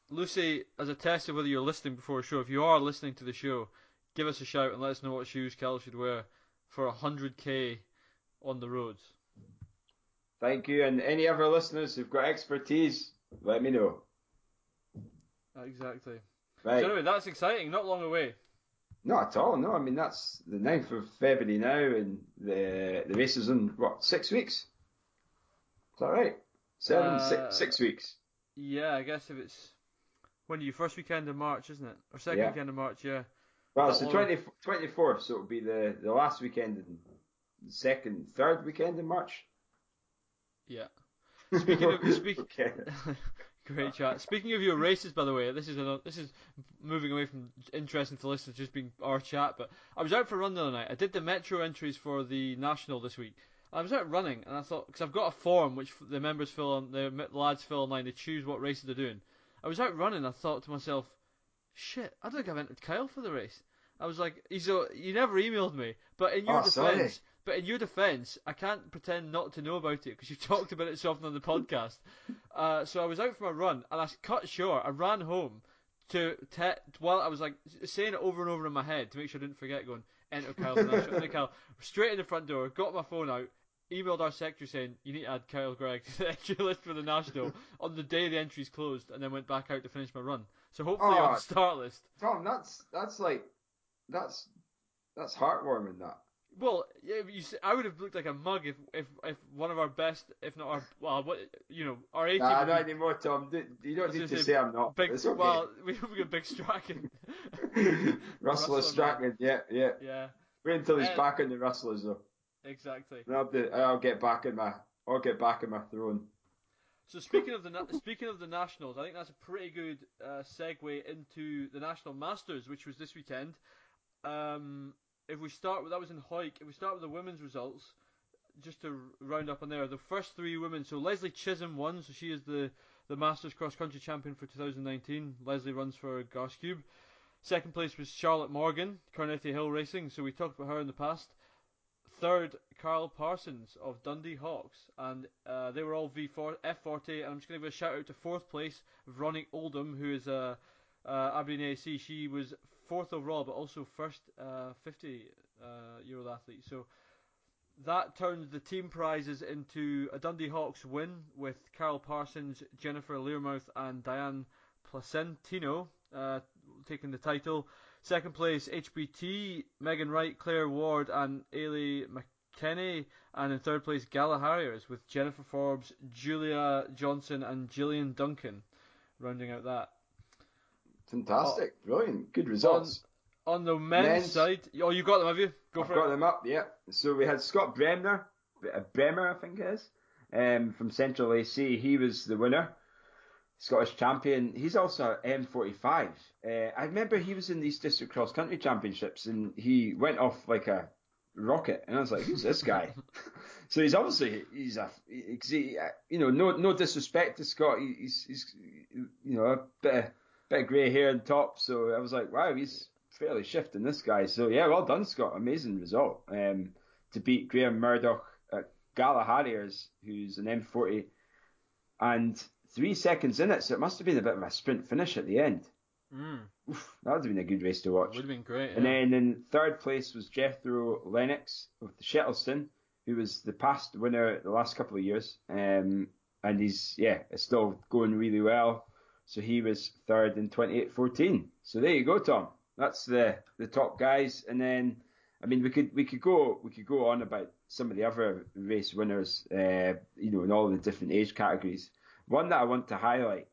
Lucy, as a test of whether you're listening before a show, if you are listening to the show, give us a shout and let us know what shoes Cal should wear for hundred k on the roads. Thank you, and any other listeners who've got expertise, let me know. Exactly. Right. So anyway, that's exciting. Not long away. Not at all. No, I mean that's the 9th of February now, and the the race is in what six weeks? Is that right? Seven, Uh, six, six weeks. Yeah, I guess if it's when are you first weekend in March, isn't it? Or second Yeah. weekend in March? Yeah. Well, it's the long. 20, 24th, so it'll be the, the last weekend in the second, third weekend in March. Yeah. Speaking of- speak- Great chat. Speaking of your races, by the way, this is another, this is moving away from interesting to listeners, just being our chat. But I was out for a run the other night. I did the metro entries for the national this week. I was out running, and I thought because I've got a form which the members fill on, the lads fill online. They choose what races they're doing. I was out running. I thought to myself, shit, I don't think I've entered Kyle for the race. I was like, he's a, you never emailed me, but in your Oh, sorry. defense, but in your defense, I can't pretend not to know about it because you talked about it so often on the podcast. Uh, so I was out for my run and I cut short. I ran home to te- while I was like saying it over and over in my head to make sure I didn't forget. Going enter Kyle, enter Kyle, straight in the front door. Got my phone out. Emailed our secretary saying you need to add Kyle Gregg to the entry list for the national on the day the entries closed, and then went back out to finish my run. So hopefully Oh. on the start list. Tom, that's that's like that's that's heartwarming. That Well, yeah, you see, I would have looked like a mug if, if if one of our best, if not our, well, what you know, our A team. Nah, not anymore, Tom. You don't need to say I'm not. big. It's okay. Well, we we got Big Strachan. Rustler Rustler, Strachan, yeah, yeah. yeah, Wait until he's Uh, back in the Rustlers though. Exactly. I'll, get back in my, I'll get back in my throne. So speaking of the speaking of the nationals, I think that's a pretty good uh, segue into the national masters, which was this weekend. Um, if we start with that was in Hawick. If we start with the women's results, just to round up on there, the first three women. So Leslie Chisholm won, so she is the the Masters cross country champion for 2019. Leslie runs for Garscube. Second place was Charlotte Morgan, Carnethy Hill Racing. So we talked about her in the past. Third, Carol Parsons of Dundee Hawks, and uh, they were all V4 F40. And I'm just going to give a shout out to fourth place, Veronique Oldham, who is a uh, uh, Aberdeen AC. She was fourth overall, but also first uh, 50 uh, year old athlete. So that turned the team prizes into a Dundee Hawks win with Carol Parsons, Jennifer Learmouth, and Diane Placentino uh, taking the title. Second place, HBT, Megan Wright, Claire Ward, and Ailey McKenney. And in third place, Gala Harriers with Jennifer Forbes, Julia Johnson, and Gillian Duncan rounding out that. Fantastic, brilliant, good results. On the men's, Men's. side, oh, you got them, have you? Go I've for got it. them up, yeah. So we had Scott Bremner, Bremer, I think it is, um, from Central AC. He was the winner, Scottish champion. He's also M45. Uh, I remember he was in these district cross country championships and he went off like a rocket, and I was like, who's this guy? so he's obviously he's a he, uh, you know no no disrespect to Scott. He- He's he's you know a bit of, bit of grey hair and top. So I was like, wow, he's fairly shifting this guy. So yeah, well done, Scott. Amazing result. Um, to beat Graham Murdoch at Gala Harriers, who's an M40, and three seconds in it. So it must have been a bit of a sprint finish at the end. Mm, Oof, that would have been a good race to watch. would have been great. And yeah. then in third place was Jethro Lennox of the Shettleston, who was the past winner the last couple of years. Um, and he's, yeah, it's still going really well. So he was third in 28.14. So there you go, Tom. That's the, the top guys. And then, I mean, we could, we could go, we could go on about some of the other race winners, uh, you know, in all the different age categories. One that I want to highlight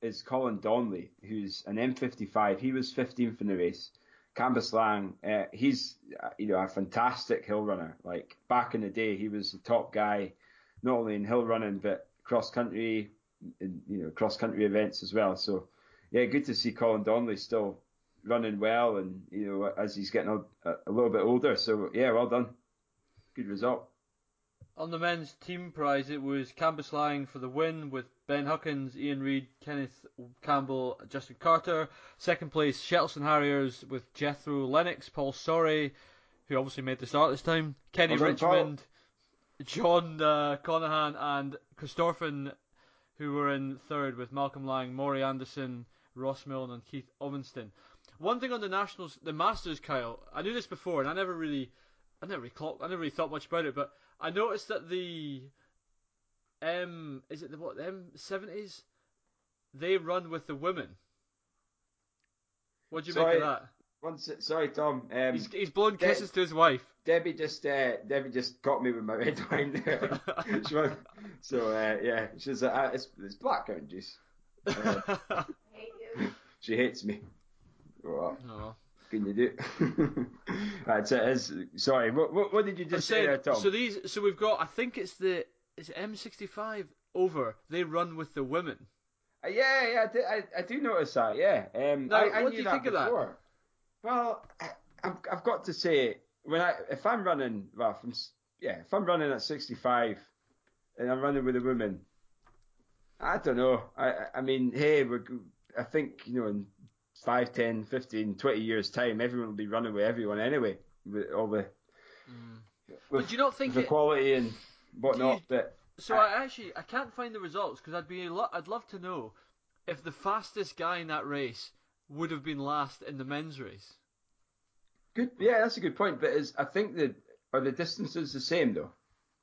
is Colin Donnelly, who's an M55. He was 15th in the race. Cambuslang, uh, he's you know a fantastic hill runner. Like back in the day, he was the top guy, not only in hill running but cross country, in, you know cross country events as well. So yeah, good to see Colin Donnelly still running well, and you know as he's getting a, a little bit older. So yeah, well done, good result. On the men's team prize, it was Cambuslang for the win with Ben Huckins, Ian Reid, Kenneth Campbell, Justin Carter. Second place, Shettleston Harriers with Jethro Lennox, Paul Sorry, who obviously made the start this time, Kenny Well done, Paul. Richmond, John uh, Conahan, and Corstorphine, who were in third with Malcolm Lang, Maury Anderson, Ross Milne, and Keith Ovenston. One thing on the nationals, the Masters, Kyle. I knew this before, and I never really, I never really clocked, I never really thought much about it. But I noticed that the M, is it the what the M seventies? They run with the women. What do you make of that? One se- sorry, Tom. Um, He's, he's blowing De- kisses to his wife. Debbie just uh, Debbie just caught me with my red wine there. She went- so uh, yeah, she's uh, it's, it's blackcurrant juice. Uh, she hates me. Oh. Can you do? So it is, sorry, what, what what did you just say there, Tom? so these, so we've got. I think it's the it's M sixty five over. They run with the women. Uh, yeah, yeah, I do, I, I do notice that. Yeah. Um, Now, I, I what do you think of that? Well, I- I've I've got to say when I if I'm running well from s- yeah if I'm running at 65 and I'm running with a woman, I don't know. I I- mean, hey, we're I think you know in 5, 10, 15, 20 years time, everyone will be running with everyone anyway with all the mm. with But do you not think the it? quality and whatnot. But So I actually I can't find the results because I'd be lo- I'd love to know if the fastest guy in that race would have been last in the men's race. Good. Yeah, that's a good point. But is I think the are the distances the same though?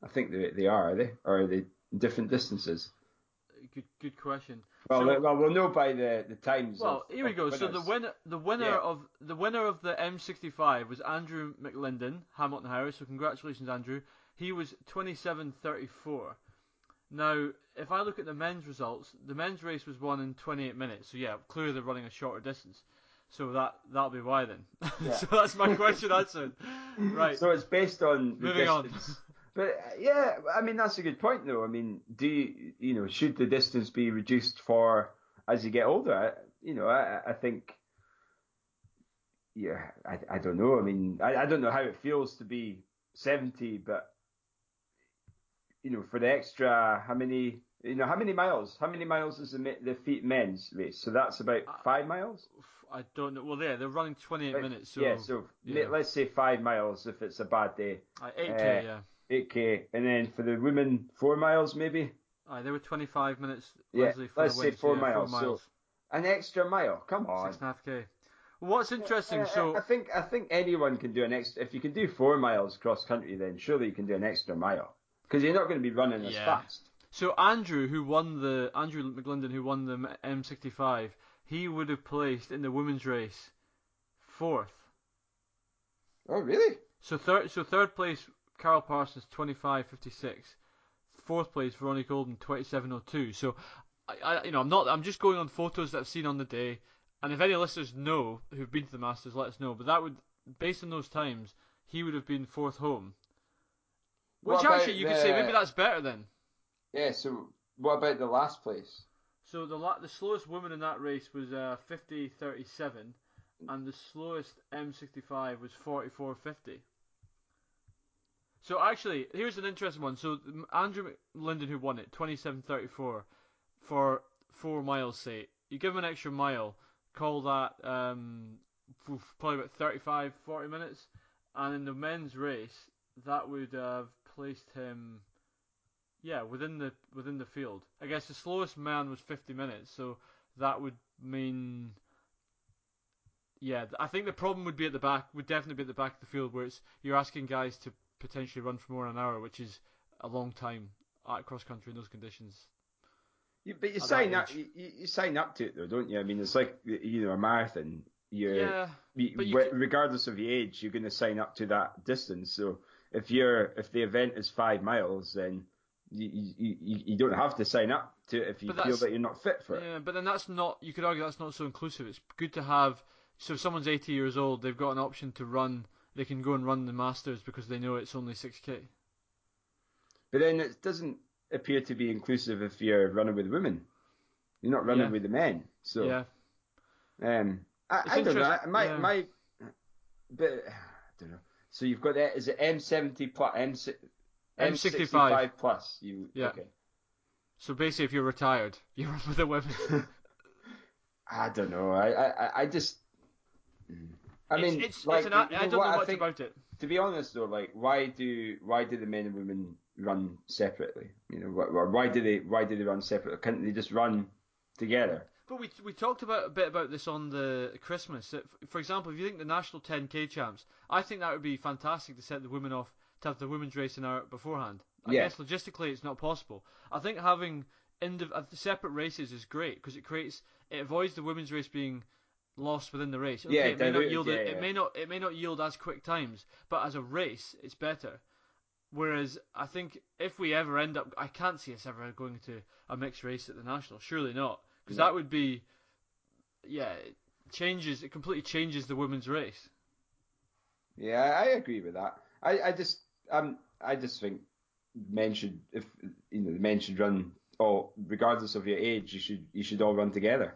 I think they they are. Are they? Or are they different distances? Good good question. Well, So- well, we'll know by the the times. Well, of- here we go. So the winner, the winner Yeah. of the winner of the M65 was Andrew McLinden, Hamilton Harriers. So congratulations, Andrew. He was 27.34. Now, if I look at the men's results, the men's race was won in 28 minutes. So yeah, clearly they're running a shorter distance. So that that'll be why then. Yeah. so that's my question answered. Right. So it's based on the Moving on. But uh, yeah, I mean that's a good point though. I mean, do you, you know should the distance be reduced for as you get older? I, you know, I, I think. Yeah, I, I don't know. I mean, I, I don't know how it feels to be seventy, but you know, for the extra, how many, you know, how many miles? How many miles is the the feet men's race? So that's about Uh, five miles. I don't know. Well, yeah, they're running 28 minutes. So yeah, so yeah. let's say five miles if it's a bad day. uh, 8k, uh, yeah. 8k, and then for the women, four miles maybe. Aye, they were 25 minutes. Yeah, Leslie, for let's say four yeah, miles, Four so- miles. An extra mile, come on. Six and a half k. What's interesting? I, So I think I think anyone can do an extra. If you can do four miles cross country, then surely you can do an extra mile because you're not going to be running as Yeah. fast. so Andrew, who won the Andrew McLinden, who won the M65, he would have placed in the women's race fourth. Oh really? So third, so third place, Carol Parsons, 25.56. Fourth place, Veronica Golden, 27.02. So, I, I, you know, I'm not. I'm just going on photos that I've seen on the day, and if any listeners know who've been to the Masters, let us know. But that would, based on those times, he would have been fourth home. Which What actually, you could say maybe that's better then. Yeah. So what about the last place? So the la- the slowest woman in that race was uh, 50.37, and the slowest M65 was 44.50. So actually, here's an interesting one. So Andrew Linden, who won it, 27.34 for four miles. Say you give him an extra mile, call that um, probably about 35, 40 minutes, and in the men's race, that would have placed him. Yeah, within the within the field. I guess the slowest man was 50 minutes, so that would mean. Yeah, I think the problem would be at the back. Would definitely be at the back of the field, where it's you're asking guys to potentially run for more than an hour, which is a long time at cross country in those conditions. You, but you At that sign up. You, you sign up to it though, don't you? I mean, it's like you know a marathon. You're, Yeah, you- you re- regardless of your age, you're going to sign up to that distance. So if you're if the event is five miles, then you you, you, you don't have to sign up to it if you feel that you're not fit for it. yeah, but then that's not. You could argue that's not so inclusive. It's good to have. So if someone's 80 years old, they've got an option to run. They can go and run the Masters because they know it's only 6k. But then it doesn't appear to be inclusive if you're running with women. You're not running Yeah. with the men. So yeah, um, I, I don't know. My yeah. my, but I don't know. So you've got that. Is it M70 plus M M65. M65 plus? You Yeah. okay? So basically, if you're retired, you run with the women. I don't know. I I, I just. mm. I mean, it's, it's, like, it's an, I don't know what, much think, about it. To be honest, though, like, why do why do the men and women run separately? You know, wh- wh- why do they why do they run separately? Can't they just run together? But we we talked about a bit about this on the Christmas. For example, if you think the national 10k champs, I think that would be fantastic to set the women off to have the women's race an hour beforehand. I Yeah. guess logistically it's not possible. I think having indiv- uh, separate races is great because it creates it avoids the women's race being lost within the race. Okay, Yeah, it may not yield yeah, it yeah. may not it may not yield as quick times, but as a race it's better. Whereas I think if we ever end up, I can't see us ever going to a mixed race at the national. Surely not, because No. that would be, yeah, it changes. It completely changes the women's race. Yeah, I, agree with that. I, I just um I just think men should if you know the men should run all regardless of your age. You should you should all run together.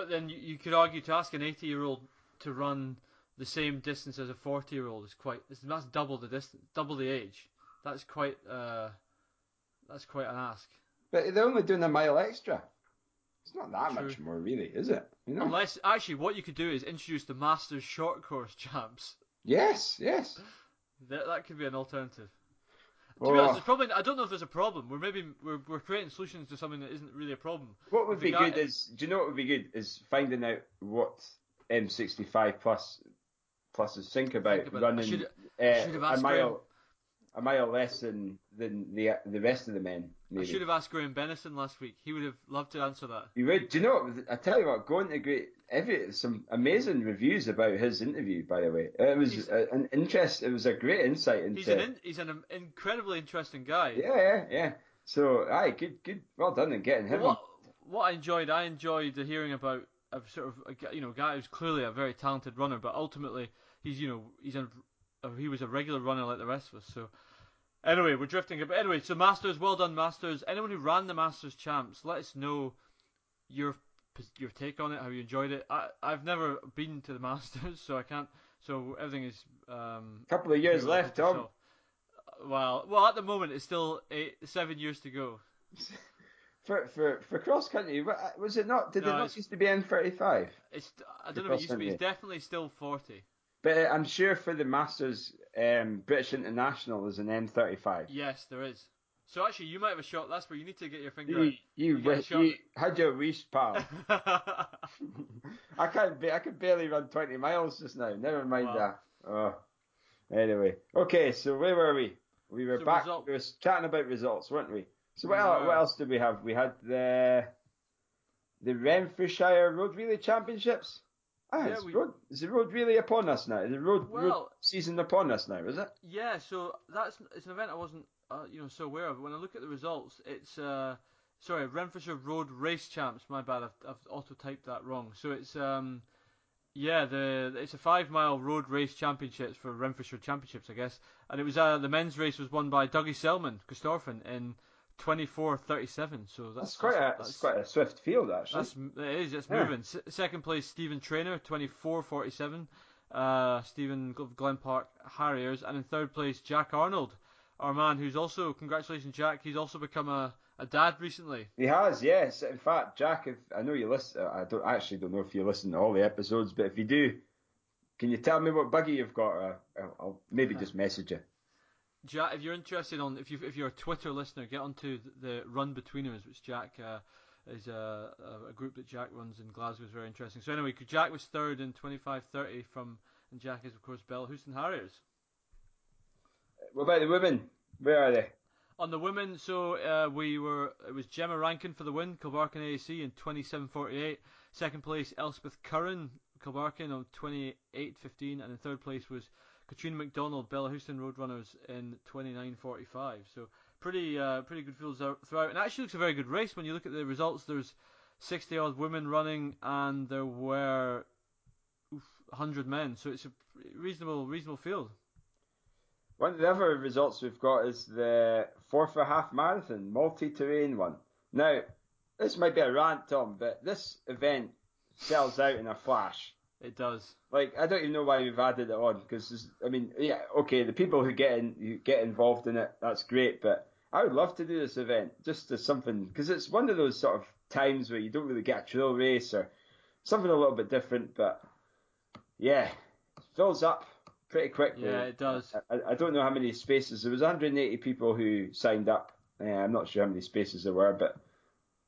But then you, you could argue to ask an 80 year old to run the same distance as a 40 year old is quite. That's double the distance, double the age. That's quite. Uh, that's quite an ask. But they're only doing a mile extra. It's not that True. much more, really, is it? You know? Unless actually, what you could do is introduce the Masters short course champs. Yes, yes. That that could be an alternative. To Oh, be honest, it's probably I don't know if there's a problem. We're maybe we're, we're creating solutions to something that isn't really a problem. what would be good is, do you know what would be good is finding out what M65 plus pluses think about Think about running should- uh, should have a mile. A mile less than than the the rest of the men. Maybe. I should have asked Graham Bennison last week. He would have loved to answer that. You would. Do you know? I tell you what, going to great. Every some amazing reviews about his interview. By the way, it was an interest. It was a great insight into. He's an in, he's an incredibly interesting guy. Yeah, yeah, yeah. So, aye, good, good, well done in getting him. What, what I enjoyed, I enjoyed hearing about a sort of a, you know guy who's clearly a very talented runner, but ultimately he's you know he's a, he was a regular runner like the rest of us. So anyway, we're drifting. But anyway, so Masters, well done, Masters. Anyone who ran the Masters champs, let us know your your take on it, how you enjoyed it. I I've never been to the Masters, so I can't. So everything is. Um, a couple of years left, Tom. Well, well, at the moment it's still eight, seven years to go. for for for cross country, was it not? Did no, it not used to be N thirty five? It's I don't know. It used to be. It's definitely still forty. But uh, I'm sure for the Masters, um, British International is an M35. Yes, there is. So actually, you might have a shot. That's where you need to get your finger. You, you, you, you had your wish, pal. I can't. Be, I could barely run 20 miles just now. Never mind wow. that. Oh. Anyway, okay. So where were we? We were so back. Result. We were chatting about results, weren't we? So what, else, what else did we have? We had the the Renfrewshire Road Relay Championships. Ah, yeah, is, we, road, is the road really upon us now? Is the road, well, road season upon us now? Is it? Yeah. So that's it's an event I wasn't uh, you know so aware of. When I look at the results, it's uh, sorry Renfrewshire Road Race Champs. My bad. I've, I've auto typed that wrong. So it's um, yeah, the it's a five mile road race championships for Renfrewshire Championships, I guess. And it was uh, the men's race was won by Dougie Selman, Corstorphine, in 24:37. So that's, that's quite a that's, quite a swift field actually. That's, it is. It's yeah. moving. S- second place Stephen Trainer, 24:47. Uh, Stephen Glen Park Harriers, and in third place Jack Arnold, our man, who's also congratulations Jack. He's also become a a dad recently. He has, yes. In fact, Jack, if I know you listen, I don't I actually don't know if you listen to all the episodes, but if you do, can you tell me what buggy you've got? Uh, I'll maybe just message you. Jack, if you're interested on, if you if you're a Twitter listener, get onto the, the Run Between Us, which Jack uh, is a, a, group that Jack runs in Glasgow. is very interesting. So anyway, Jack was third in 25:30 from, and Jack is of course Bellahouston Harriers. What about the women? Where are they? On the women, so uh, we were it was Gemma Rankin for the win, Kilbarchan AAC in 27.48. Second place Elspeth Curran, Kilbarchan on 28.15, and in third place was Katrina McDonald, Bellahouston Roadrunners in 29.45. So pretty uh, pretty good fields throughout, and actually looks a very good race when you look at the results. There's 60 odd women running, and there were oof, 100 men, so it's a reasonable reasonable field. One of the other results we've got is the Forfar half marathon, multi-terrain one. Now, this might be a rant, Tom, but this event sells out in a flash. It does. Like I don't even know why we've added it on because I mean, yeah, okay, the people who get in, who get involved in it, that's great. But I would love to do this event just as something because it's one of those sort of times where you don't really get a trail race or something a little bit different. But yeah, fills up pretty quickly. Yeah, it does. I, I, don't know how many spaces. There was 180 people who signed up. Uh, I'm not sure how many spaces there were, but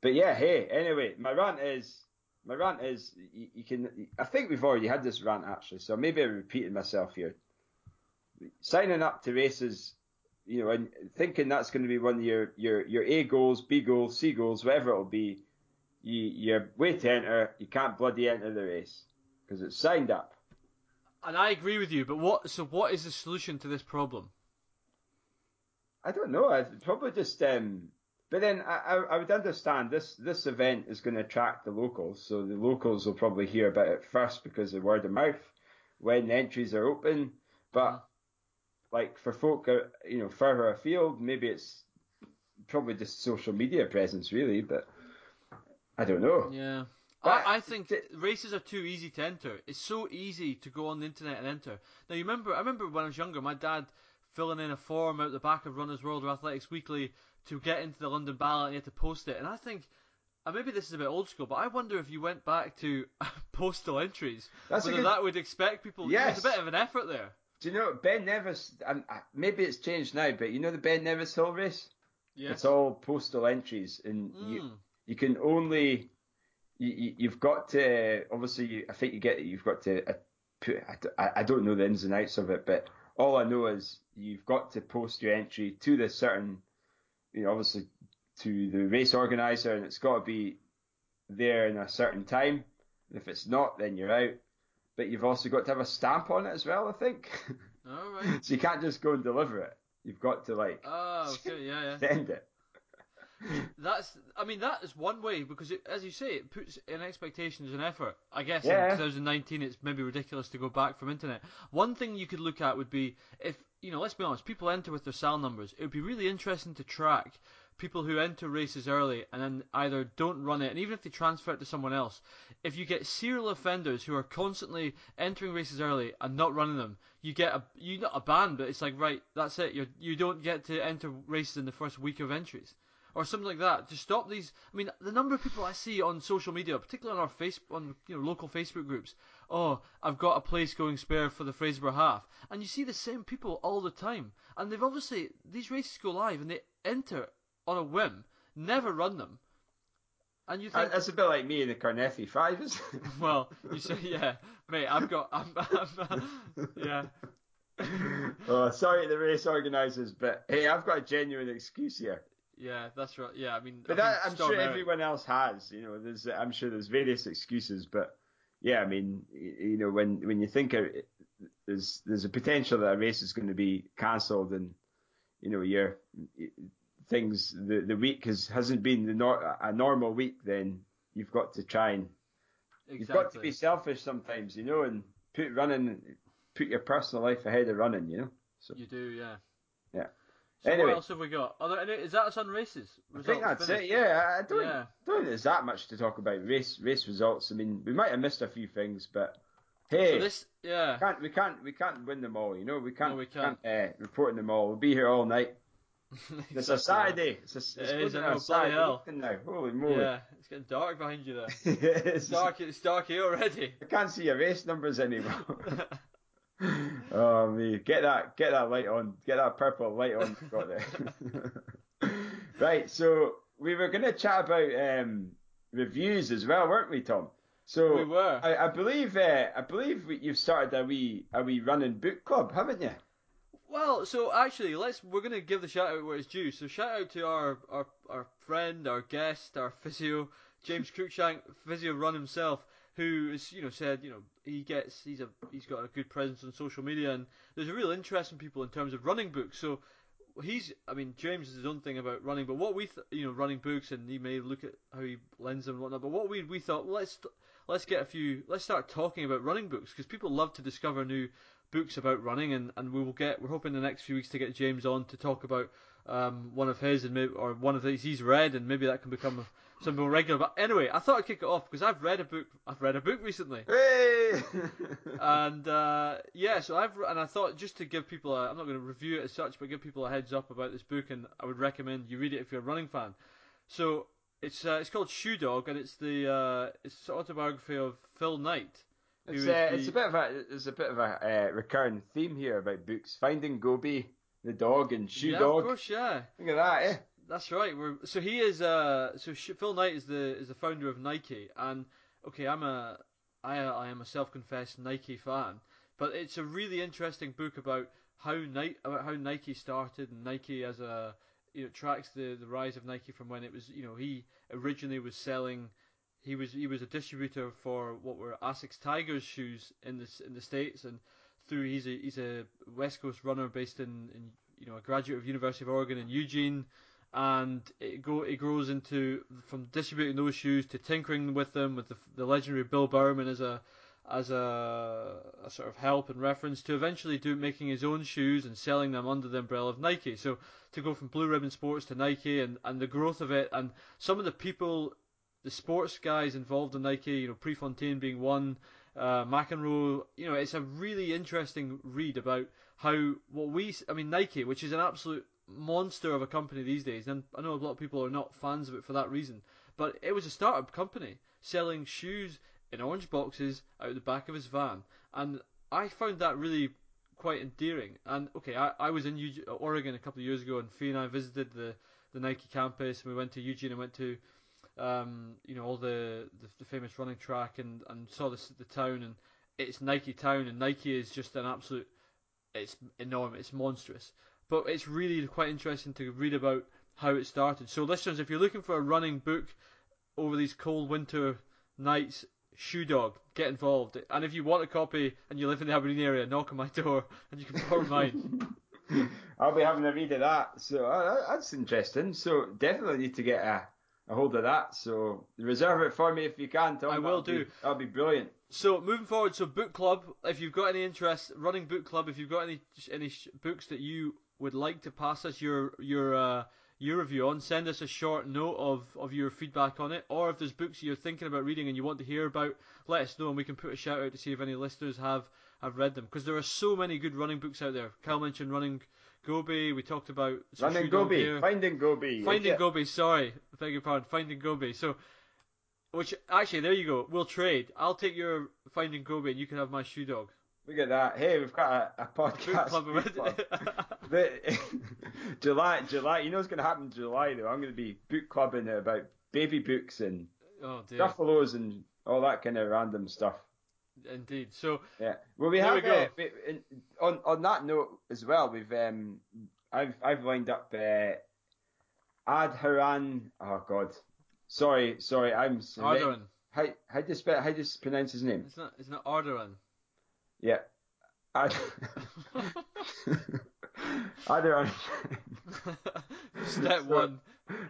but yeah. Hey, anyway, my rant is my rant is you, you can. I think we've already had this rant actually, so maybe I'm repeating myself here. Signing up to races, you know, and thinking that's going to be one of your your your A goals, B goals, C goals, whatever it'll be. You, you're way to enter. You can't bloody enter the race because it's signed up. And I agree with you, but what? So what is the solution to this problem? I don't know. I probably just. Um, but then I, I would understand this. This event is going to attract the locals, so the locals will probably hear about it first because of word of mouth when the entries are open. But mm-hmm. like for folk, uh, you know, further afield, maybe it's probably just social media presence, really. But I don't know. Yeah. I, I, think races are too easy to enter. It's so easy to go on the internet and enter. Now you remember, I remember when I was younger, my dad filling in a form out the back of Runners World or Athletics Weekly to get into the London ballot and he had to post it. And I think, uh, maybe this is a bit old school, but I wonder if you went back to postal entries, That's whether good... that would expect people. Yes. There's a bit of an effort there. Do you know Ben Nevis? Um, maybe it's changed now, but you know the Ben Nevis Hill race. Yeah. It's all postal entries, and mm. you hmm. you can only you, you have got to obviously. You, I think you get it you've got to uh, put. I, I don't know the ins and outs of it, but all I know is you've got to post your entry to this certain, you know, obviously to the race organizer, and it's got to be there in a certain time. If it's not, then you're out. But you've also got to have a stamp on it as well, I think. All right. so you can't just go and deliver it. You've got to like Oh, okay, yeah, yeah. send it. That's, I mean, that is one way because, it, as you say, it puts in expectations and effort. I guess Yeah. in 2019, it's maybe ridiculous to go back from internet. One thing you could look at would be if, you know, let's be honest, people enter with their SAL numbers. It would be really interesting to track people who enter races early and then either don't run it, and even if they transfer it to someone else, if you get serial offenders who are constantly entering races early and not running them, you get a you not a ban, but it's like right, that's it. You you don't get to enter races in the first week of entries or something like that to stop these. I mean, the number of people I see on social media, particularly on our face on you know local Facebook groups. Oh, I've got a place going spare for the Fraserburgh half, and you see the same people all the time, and they've obviously these races go live and they enter on a whim, never run them, and you think. That's a bit like me in the Carnethy Five, isn't it? well, you say, yeah, mate. I've got, I'm, I'm, yeah, oh, sorry to the race organisers, but hey, I've got a genuine excuse here. yeah. That's right. Yeah, I mean, But I I'm sure everyone else has. You know, there's I'm sure there's various excuses, but yeah, I mean, you know, when when you think it, there's there's a potential that a race is going to be cancelled, and you know, your things the the week has hasn't been the nor- a normal week, then you've got to try and you've got to be selfish sometimes, you know, and put running, put your personal life ahead of running, you know. So You do. Yeah. So Anyway. what else have we got? Are there any, is that us on races? I think that's finished? it. Yeah, I don't Yeah. don't think there's that much to talk about race race results. I mean, we might have missed a few things, but hey, So this, yeah. we can't we can't we can't win them all. You know, we can't No, we can't. uh, report them all. We'll be here all night. It's a Exactly. Saturday. It's a, it's It is, to I be know, a Saturday hell. now. Holy moly! Yeah, it's getting dark behind you there. It's dark. It's dark here already. I can't see your race numbers anymore. oh me, get that get that light on, get that purple light on. Got there. right, so we were going to chat about um, reviews as well, weren't we, Tom? So we were. I, I believe uh, I believe you've started a wee a wee running book club, haven't you? Well, so actually, let's we're gonna give the shout out where it's due. So shout out to our our, our friend, our guest, our physio, James Cruikshank, physio run himself, who has you know said you know he gets he's a he's got a good presence on social media and there's a real interest in people in terms of running books. So he's I mean James is his own thing about running, but what we th- you know running books and he may look at how he lends them and whatnot. But what we we thought let's let's get a few let's start talking about running books because people love to discover new books about running, and, and we will get. We're hoping the next few weeks to get James on to talk about um, one of his and maybe or one of these he's read, and maybe that can become something more regular. But anyway, I thought I'd kick it off because I've read a book. I've read a book recently, Hey! and uh, yeah, so I've and I thought just to give people, a, I'm not going to review it as such, but give people a heads up about this book, and I would recommend you read it if you're a running fan. So it's uh, it's called Shoe Dog, and it's the uh, it's the autobiography of Phil Knight. It's, uh, the- it's a bit of a it's a bit of a uh, recurring theme here about books. Finding Gobi, the dog, and Shoe yeah, Dog. of course, yeah. Look at that, eh? That's right. We're, so he is. Uh, so Phil Knight is the is the founder of Nike, and okay, I'm a I I am a self-confessed Nike fan, but it's a really interesting book about how Nike about how Nike started and Nike as a you know tracks the the rise of Nike from when it was you know he originally was selling. He was he was a distributor for what were Asics Tigers shoes in the in the states, and through he's a he's a West Coast runner based in, in you know a graduate of University of Oregon in Eugene, and it go it grows into from distributing those shoes to tinkering with them with the, the legendary Bill Bowerman as a as a, a sort of help and reference to eventually do making his own shoes and selling them under the umbrella of Nike. So to go from Blue Ribbon Sports to Nike and, and the growth of it and some of the people, the sports guys involved in Nike, you know, Prefontaine being one, uh, McEnroe, you know, it's a really interesting read about how what we, I mean, Nike, which is an absolute monster of a company these days, and I know a lot of people are not fans of it for that reason, but it was a startup company selling shoes in orange boxes out the back of his van, and I found that really quite endearing. And okay, I, I was in Eugene, Oregon a couple of years ago, and Fee and I visited the the Nike campus, and we went to Eugene and went to um, you know all the, the the famous running track and and saw the the town and it's Nike town and Nike is just an absolute it's enormous, it's monstrous. But it's really quite interesting to read about how it started. So, listeners, if you're looking for a running book over these cold winter nights, Shoe Dog, get involved. And if you want a copy and you live in the Aberdeen area, knock on my door and you can borrow mine. I'll be having a read of that. So uh, that's interesting. So definitely need to get a, a hold of that. So reserve it for me if you can, Tom. I will that'll do. Be, that'll be brilliant. So moving forward, so book club. If you've got any interest, running book club. If you've got any any books that you would like to pass us your your uh, your review on, send us a short note of, of your feedback on it. Or if there's books you're thinking about reading and you want to hear about, let us know and we can put a shout out to see if any listeners have have read them. Because there are so many good running books out there. Cal mentioned running Gobi. We talked about Running Gobi, here. finding Gobi. Finding Yeah. Gobi, sorry, beg your pardon, Finding Gobi. So, which actually, there you go. We'll trade. I'll take your Finding Gobi, and you can have my shoe dog. Look at that. Hey, we've got a, a Book podcast. club book club. The- July, July. You know what's going to happen in July though. I'm going to be book clubbing about baby books and oh dear, buffaloes and all that kind of random stuff. indeed. So, Yeah. Well, we have we uh, in, on on that note as well. We've um, I've I've lined up uh, Ad Haran. Oh God, sorry, sorry. I'm sorry. Ardaran. How how do you spell? How do you pronounce his name? It's not. It's not Ardaran. Yeah. Ad. Adharan. Step So- one.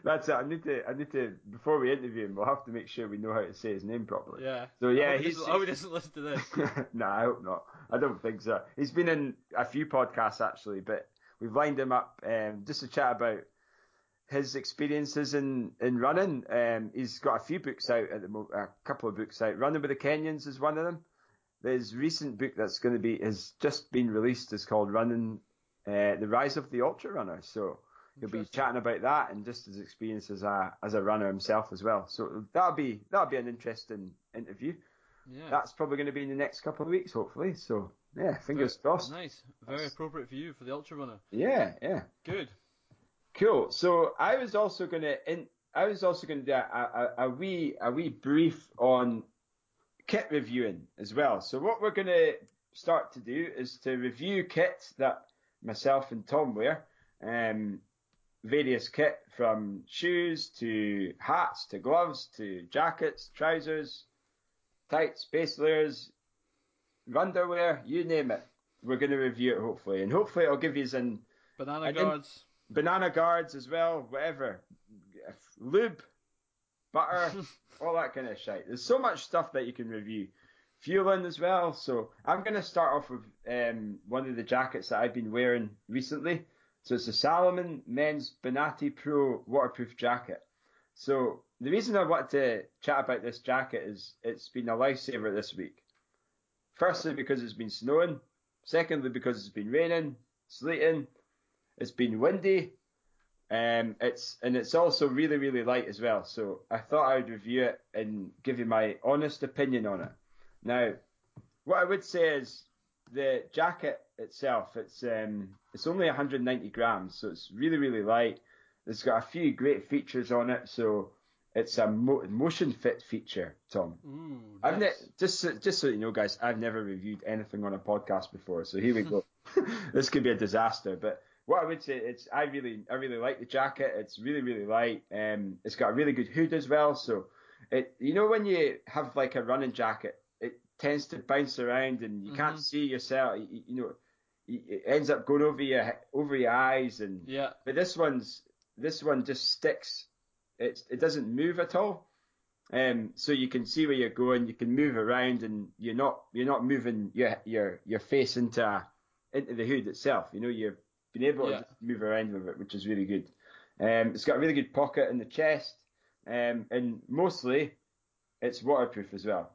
That's it. I need to. I need to. Before we interview him, we'll have to make sure we know how to say his name properly. Yeah. So yeah, I he's. I hope he doesn't listen to this. nah, I hope not. I don't think so. He's been in a few podcasts actually, but we've lined him up um, just to chat about his experiences in, in running. Um, he's got a few books out at the moment, a couple of books out. Running with the Kenyans is one of them. His recent book that's going to be has just been released is called Running, uh, the Rise of the Ultra Runner. So he'll be chatting about that and just his experience as a as a runner himself as well. So that'll be that'll be an interesting interview Yeah. that's probably going to be in the next couple of weeks, hopefully. So yeah, fingers Very- crossed. Nice. Very appropriate for you for the ultra runner. Yeah, yeah, Good. cool. So I was also going to in I was also going to do a, a, a wee a wee brief on kit reviewing as well. So what we're going to start to do is to review kits that myself and Tom wear. Um, various kit from shoes to hats to gloves to jackets, trousers, tights, base layers, underwear, you name it. We're going to review it hopefully, and hopefully it'll give you an Banana then- guards. banana guards as well, whatever, lube, butter, all that kind of shit. There's so much stuff that you can review. Fueling as well. So I'm going to start off with um, one of the jackets that I've been wearing recently. So it's the Salomon Men's Bonatti Pro waterproof jacket. So the reason I wanted to chat about this jacket is it's been a lifesaver this week. Firstly, because it's been snowing. Secondly, because it's been raining, sleeting. It's been windy. Um, it's and it's also really really light as well. So I thought I would review it and give you my honest opinion on it. Now, what I would say is the jacket itself. It's um, it's only 190 grams, so it's really really light. It's got a few great features on it. So it's a mo- motion fit feature, Tom. Ooh. I've ne- nice. just so- just so you know, guys, I've never reviewed anything on a podcast before, so here we go. this could be a disaster, but what I would say it's I really I really like the jacket. It's really really light. Um, it's got a really good hood as well. So it you know when you have like a running jacket, tends to bounce around and you can't Mhm. see yourself. You, you know, it ends up going over your over your eyes and Yeah. but this one's this one just sticks. It it doesn't move at all. Um, so you can see where you're going. You can move around, and you're not you're not moving your your your face into into the hood itself. You know you're being able Yeah. to just move around with it, which is really good. Um, it's got a really good pocket in the chest, um, and mostly it's waterproof as well.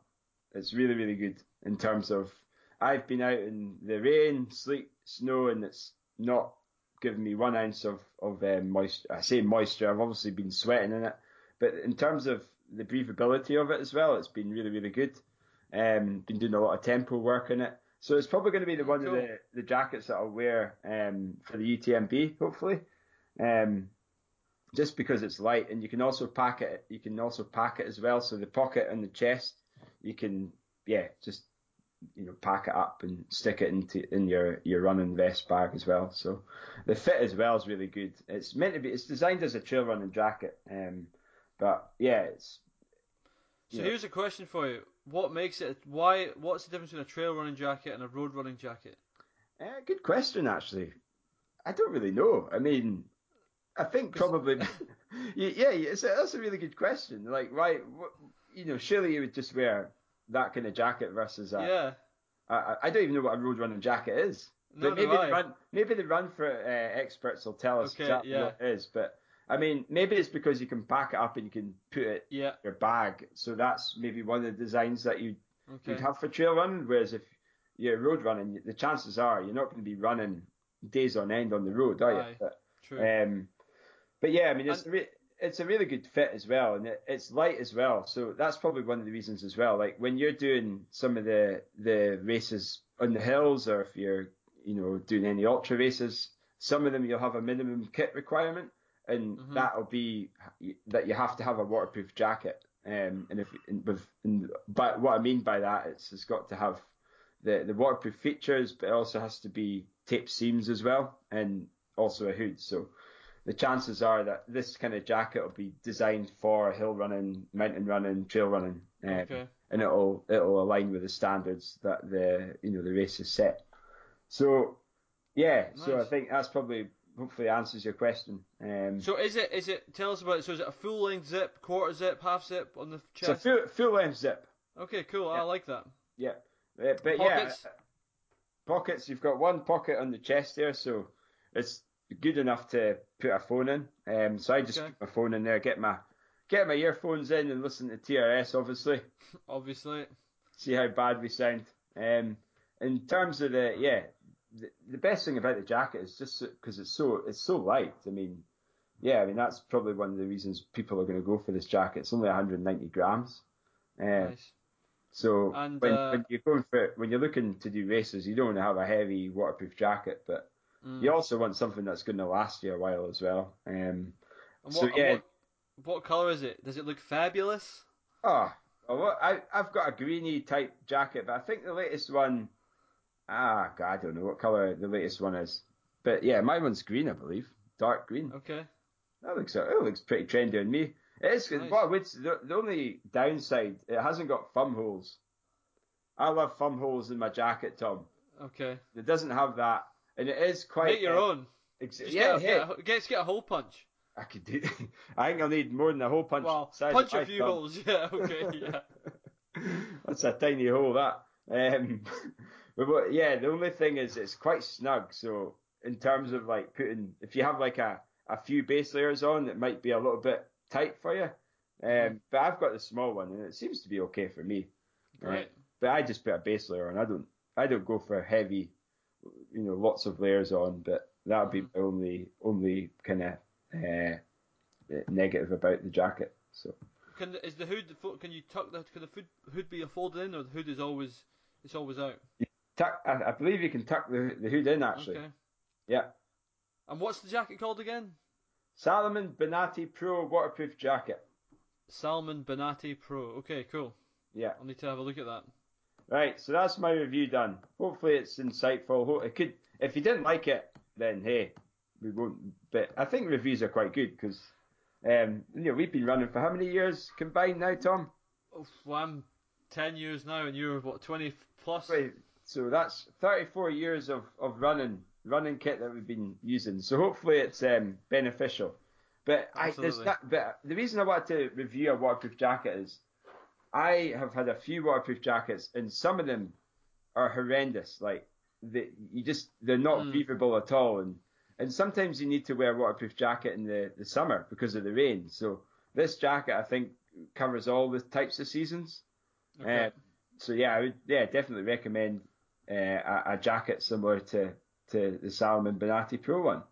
It's really really good in terms of I've been out in the rain, sleet, snow, and it's not given me one ounce of of um, moisture. I say moisture. I've obviously been sweating in it, but in terms of the breathability of it as well, it's been really really good. Um, been doing a lot of tempo work in it, so it's probably going to be the one cool. of the, the jackets that I'll wear um, for the UTMB hopefully. Um, just because it's light and you can also pack it. You can also pack it as well. So the pocket and the chest, you can yeah just you know pack it up and stick it into in your your running vest bag as well. So the fit as well is really good. It's meant to be. It's designed as a trail running jacket, um, but yeah, it's. So here's a question for you: What makes it? Why? What's the difference between a trail running jacket and a road running jacket? Uh, good question, actually. I don't really know. I mean, I think probably, yeah, it's a, that's a really good question. Like, why, you know, surely you would just wear that kind of jacket versus a, yeah. I, I don't even know what a road running jacket is. No, but maybe the run, maybe the run for uh, experts will tell us Okay, exactly yeah. what it is. But I mean, maybe it's because you can pack it up and you can put it Yeah. in your bag. So that's maybe one of the designs that you Okay. you'd have for trail running. Whereas if you're road running, the chances are you're not going to be running days on end on the road, are you? Aye. But, True. um, but yeah, I mean, it's a re- it's a really good fit as well, and it, it's light as well. So that's probably one of the reasons as well. Like when you're doing some of the the races on the hills, or if you're you know doing any ultra races, some of them you'll have a minimum kit requirement, and Mhm. that'll be that you have to have a waterproof jacket. Um, and if and with and, but what I mean by that, it's it's got to have the the waterproof features, but it also has to be taped seams as well, and also a hood. So the chances are that this kind of jacket will be designed for hill running, mountain running, trail running, um, okay. and it'll it'll align with the standards that the you know the race is set. So yeah, so I think that's probably hopefully answers your question. Um, So is it? Is it? Tell us about it. So is it a full length zip, quarter zip, half zip on the it's a chest? full full length zip. Okay, cool. I like that. Yeah, Uh, but yeah, Pockets? pockets. You've got one pocket on the chest there, so it's good enough to put a phone in. Um, so I just Okay. keep my phone in there, get my get my earphones in, and listen to TRS, obviously. Obviously. See how bad we sound. Um, in terms of the yeah, the, the best thing about the jacket is just because it's so it's so light. I mean, yeah, I mean that's probably one of the reasons people are going to go for this jacket. It's only 190 grams. Um, Nice. so And, when, uh, when you're going for when you're looking to do races, you don't want to have a heavy waterproof jacket, but Mm. you also want something that's going to last you a while as well. Um, so what, and yeah, what, what color is it? Does it look fabulous? oh, well, I I've got a greeny type jacket, but I think the latest one, ah, God, I don't know what color the latest one is, but yeah, my one's green, I believe, dark green. Okay. That looks that looks pretty trendy on me. It is. Nice. What would the, the only downside, it hasn't got thumb holes. I love thumb holes in my jacket, Tom. Okay. It doesn't have that, and it is quite. Make your uh, own. Ex- Just yeah, get, a, hey, get, a, get, a hole punch. I could do. I think I'll need more than a hole punch. Well, size punch of a few thumb. holes. Yeah. Okay. Yeah. That's a tiny hole, that. Um, but yeah, the only thing is it's quite snug. So in terms of like putting, if you have like a, a few base layers on, it might be a little bit tight for you. Um, Mhm. But I've got the small one, and it seems to be okay for me. Great. But I just put a base layer on. I don't. I don't go for heavy, you know, lots of layers on. But that would be my only only kind of uh, negative about the jacket. So. Can is the hood? Can you tuck the? Can the hood, hood be folded in, or the hood is always it's always out? Tuck, I, I believe you can tuck the, the hood in actually. Okay. Yeah. And what's the jacket called again? Salomon Bonatti Pro waterproof jacket. Salomon Bonatti Pro. Okay, cool. Yeah. I'll need to have a look at that. Right. So that's my review done. Hopefully it's insightful. It could. If you didn't like it, then hey, we won't. But I think reviews are quite good because, um, you know, we've been running for how many years combined now, Tom? Oof, well, I'm ten years now, and you're what twenty plus? Right. So that's 34 years of, of running running kit that we've been using. So hopefully it's um, beneficial. But I, there's Absolutely. but the reason I wanted to review a waterproof jacket is I have had a few waterproof jackets and some of them are horrendous. Like they, you just they're not Mm. breathable at all, and and sometimes you need to wear a waterproof jacket in the, the summer because of the rain. So this jacket I think covers all the types of seasons. Okay. Uh, so yeah, I would yeah definitely recommend uh, a, a jacket similar to to the Salomon Bonatti Pro one.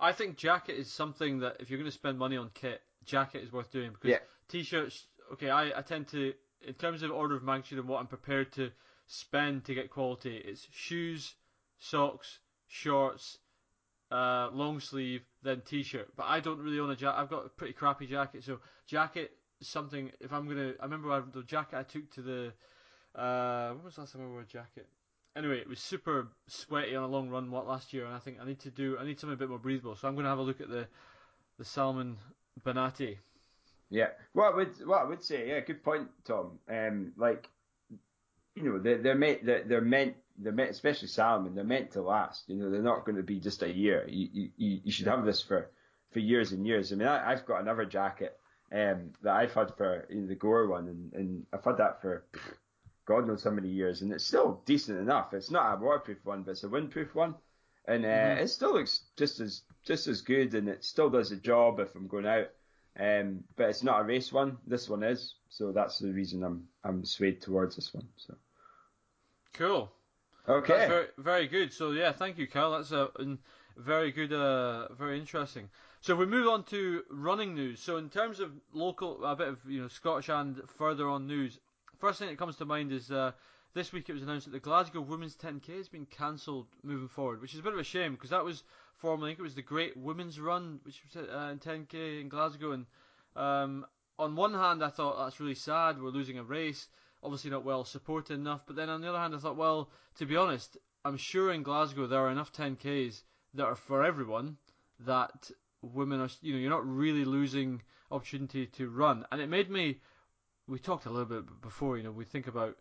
I think jacket is something that if you're going to spend money on kit, jacket is worth doing because Yeah. t-shirts. Okay, I, I tend to, in terms of order of magnitude and what I'm prepared to spend to get quality, it's shoes, socks, shorts, uh, long sleeve, then t-shirt. But I don't really own a jacket. I've got a pretty crappy jacket, so jacket something. If I'm gonna, I remember I- the jacket I took to the Uh, when was the last time I wore a jacket? Anyway, it was super sweaty on a long run what last year, and I think I need to do I need something a bit more breathable. So I'm going to have a look at the the Salomon Bonatti. Yeah. What I would what I would say, yeah, good point, Tom. Um, like, you know, they're they're meant they're, they're meant they're meant, especially Salomon, they're meant to last. You know, they're not going to be just a year. You you you should have this for for years and years. I mean, I, I've got another jacket um that I've had for you know, the Gore one, and and I've had that for. God knows how many years, and it's still decent enough. It's not a waterproof one, but it's a windproof one, and uh, mm-hmm. it still looks just as just as good, and it still does the job if I'm going out. Um, but it's not a race one. This one is, so that's the reason I'm I'm swayed towards this one. So cool. Okay. That's very very good. So yeah, thank you, Kyle. That's a very good, uh, very interesting. So we move on to running news. So in terms of local, a bit of you know Scottish and further on news. First thing that comes to mind is uh, this week it was announced that the Glasgow Women's 10K has been cancelled moving forward, which is a bit of a shame because that was formerly I think it was the Great Women's Run, which was uh, in 10K in Glasgow. And um, on one hand, I thought that's really sad. We're losing a race, obviously not well supported enough. But then on the other hand, I thought, well, to be honest, I'm sure in Glasgow there are enough 10Ks that are for everyone that women are, you know, you're not really losing opportunity to run. And it made me we talked a little bit before. You know, we think about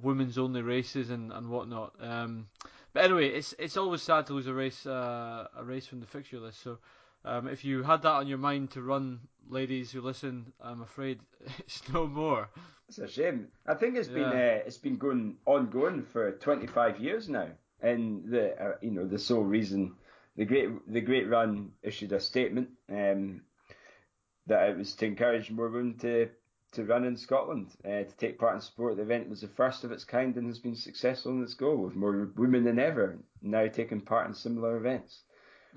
women's only races and and whatnot. Um, but anyway, it's it's always sad to lose a race uh, a race from the fixture list. So. Um, if you had that on your mind to run, ladies who listen, I'm afraid it's no more. It's a shame. I think it's yeah. been uh, it's been going ongoing for 25 years now, and the uh, you know the sole reason the great the Great Run issued a statement um, that it was to encourage more women to to run in Scotland uh, to take part in sport. The event was the first of its kind and has been successful in its goal, with more women than ever now taking part in similar events.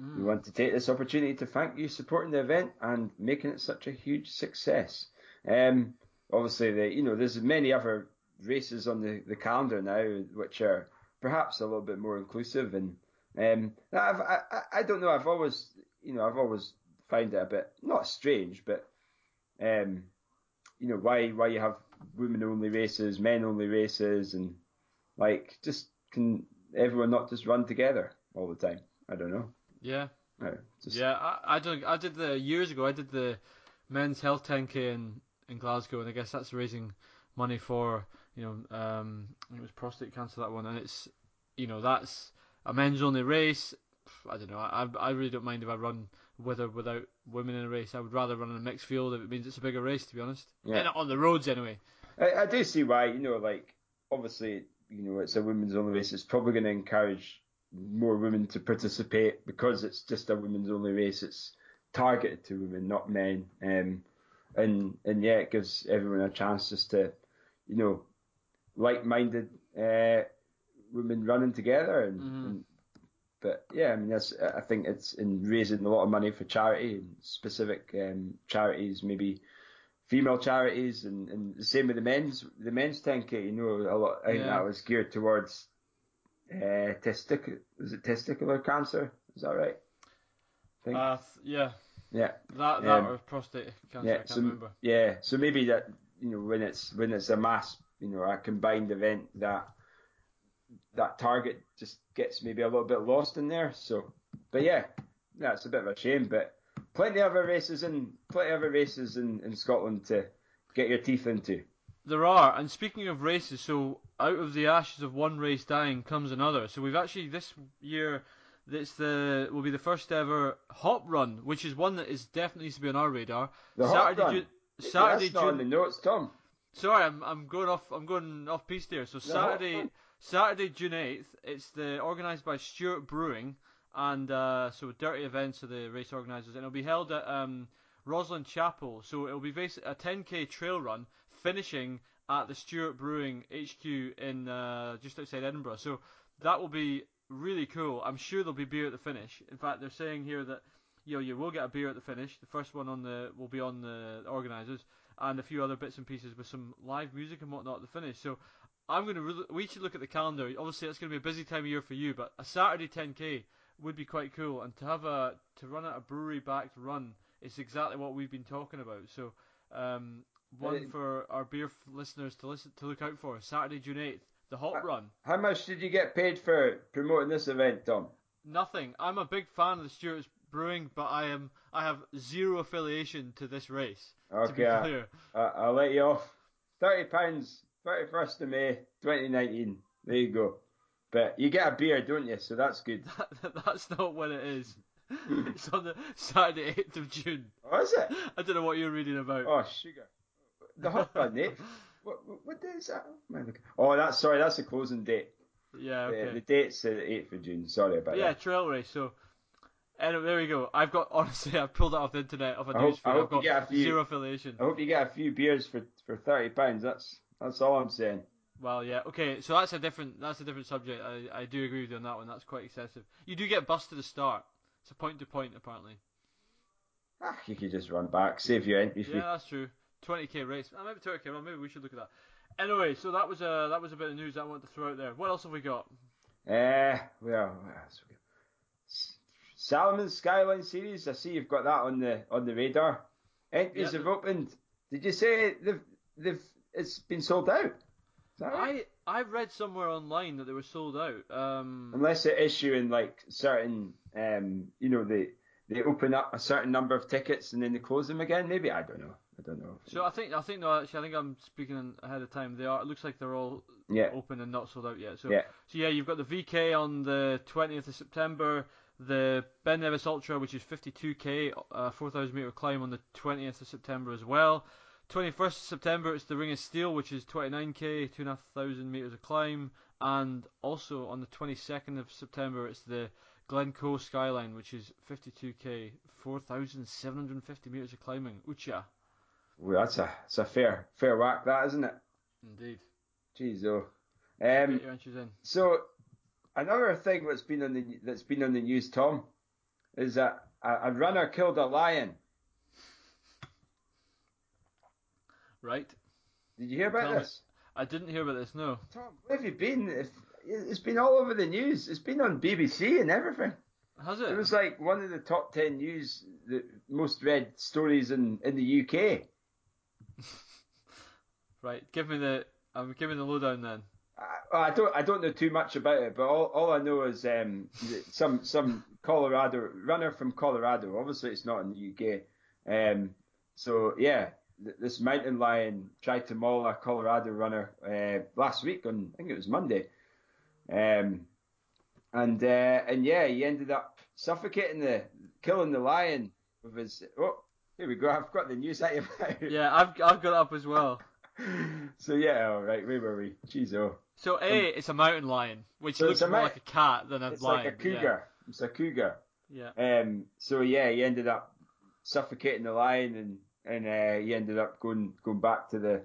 Mm. We want to take this opportunity to thank you for supporting the event and making it such a huge success. Um, obviously, the, you know, there's many other races on the, the calendar now which are perhaps a little bit more inclusive and um, I've, I, I don't know. I've always, you know, I've always found it a bit not strange, but um, you know why why you have women only races, men only races, and like just can everyone not just run together all the time? I don't know. Yeah. No, just... Yeah, I, I did I did the years ago. I did the men's health 10k in in Glasgow, and I guess that's raising money for you know um it was prostate cancer that one, and it's you know that's a men's only race. I don't know. I I really don't mind if I run with or without women in a race. I would rather run in a mixed field if it means it's a bigger race. To be honest, yeah. on the roads anyway. I, I do see why. You know, like obviously, you know, it's a women's only race. It's probably going to encourage more women to participate because it's just a women's only race. It's targeted to women, not men. Um, and and yeah, it gives everyone a chance just to, you know, like-minded uh, women running together and, mm-hmm. and but yeah, I mean, that's I think it's in raising a lot of money for charity and specific um, charities, maybe female charities, and, and the same with the men's the men's 10k. You know, a lot. I think yeah. that was geared towards uh, testic was it testicular cancer? Is that right? Uh, yeah. Yeah. That that um, or prostate cancer. Yeah, I can't so, remember. Yeah. So maybe that you know when it's when it's a mass you know a combined event that that target just gets maybe a little bit lost in there. So, but yeah, that's a bit of a shame. But plenty of other races in plenty of other races in, in Scotland to get your teeth into. There are, and speaking of races, so out of the ashes of one race dying comes another. So we've actually this year, it's the will be the first ever hop run, which is one that is definitely needs to be on our radar. The Saturday, hop run. Ju- Saturday, That's not June... on the notes, Tom. Sorry, I'm I'm going off I'm going off piece there. So Saturday Saturday, June 8th, it's the organised by Stewart Brewing, and uh, so Durty Events are the race organisers, and it'll be held at um, Rosslyn Chapel. So it'll be basically a 10k trail run, finishing at the Stewart Brewing HQ in uh, just outside Edinburgh. So that will be really cool. I'm sure there'll be beer at the finish. In fact, they're saying here that you know you will get a beer at the finish. The first one on the will be on the organisers, and a few other bits and pieces with some live music and whatnot at the finish. So I'm going to. Re- we should look at the calendar. Obviously, it's going to be a busy time of year for you, but a Saturday 10k would be quite cool. And to have a to run at a brewery backed run is exactly what we've been talking about. So um, one Uh, for our beer f- listeners to listen to look out for. Saturday, June eighth, the Hop Uh, Run. How much did you get paid for promoting this event, Tom? Nothing. I'm a big fan of the Stewart's Brewing, but I am I have zero affiliation to this race. Okay, I, I'll let you off. Thirty pounds, thirty first of May, twenty nineteen. There you go. But you get a beer, don't you? So that's good. that's not when it is. it's on the Saturday, eighth of June. Oh, is it? I don't know what you're reading about. Oh, sugar. The hot run, eh? What, what, what day is that? I Oh, that's sorry. That's the closing date. yeah, The- okay. The, date's the eighth of June. Sorry about yeah, that. Yeah, trail race. So, anyway, there we go. I've got honestly, I've pulled it off the internet off a I news feed. I I've hope you got get a few- zero affiliation. I hope you get a few beers for for thirty pounds. That's that's all I'm saying. Well, yeah, okay. So that's a different that's a different subject. I, I do agree with you on that one. That's quite excessive. You do get bus to the start. It's a point to point apparently. Ah, you could just run back, save your entry fee. Yeah, that's true. 20k race. Uh, maybe 20k. Well, maybe we should look at that. Anyway, so that was a that was a bit of news I wanted to throw out there. What else have we got? Uh, well, what else we got? Salomon Skyline Series. I see you've got that on the on the radar. Entries have opened. Did you say they've they've it's been sold out? Right? I I read somewhere online that they were sold out. Um, Unless they're issuing like certain, um, you know, they they open up a certain number of tickets and then they close them again. Maybe I don't know. I don't know. so I think I think no, actually I think I'm speaking ahead of time. They are. It looks like they're all yeah, open and not sold out yet. So yeah, So yeah, you've got the VK on the 20th of September, the Ben Nevis Ultra, which is 52k, uh, 4,000 meter climb on the 20th of September as well. 21st September, it's the Ring of Steel, which is 29k, 2,500 meters of climb, and also on the 22nd of September, it's the Glencoe Skyline, which is 52k, 4,750 meters of climbing. Ucha. well, that's a that's a fair fair whack, that isn't it? Indeed. Jeez, oh. Get Um, your entries in. So another thing that's been on the that's been on the news, Tom, is that a, a runner killed a lion. Right. Did you hear about Tell me. this? I didn't hear about this. No. Tom, where have you been? It's been all over the news. It's been on BBC and everything. Has it? It was like one of the top ten news, the most read stories in, in the UK. Right. Give me the. I'm giving the lowdown then. I, I don't I don't know too much about it, but all, all I know is um, some some Colorado runner from Colorado. Obviously, it's not in the UK. Um, so yeah, this mountain lion tried to maul a Colorado runner uh, last week on I think it was Monday. Um, and uh, and yeah, he ended up suffocating the killing the lion with his. Oh, here we go. I've got the news item. Yeah, I've I've got up as well. So yeah, all right. Where were we? Jeez, oh. So a, it's a mountain lion, which So looks more like a cat than a It's lion. It's like a cougar. It's a cougar. Yeah. yeah. Um, so yeah, he ended up suffocating the lion, and and uh, he ended up going going back to the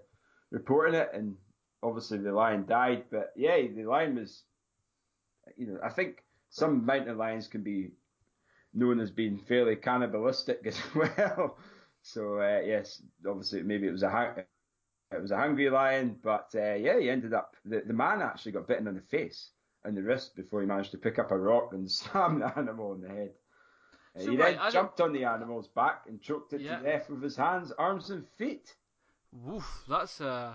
reporting it, and obviously the lion died. But yeah, the lion was, you know, I think some mountain lions can be known as being fairly cannibalistic as well. So uh, yes, obviously maybe it was a it was a hungry lion, but uh, yeah, he ended up the the man actually got bitten on the face and the wrist before he managed to pick up a rock and slam the animal in the head. So, he right, then jumped on the animal's back and choked it Yeah. to death with his hands, arms, and feet. Woof. That's uh.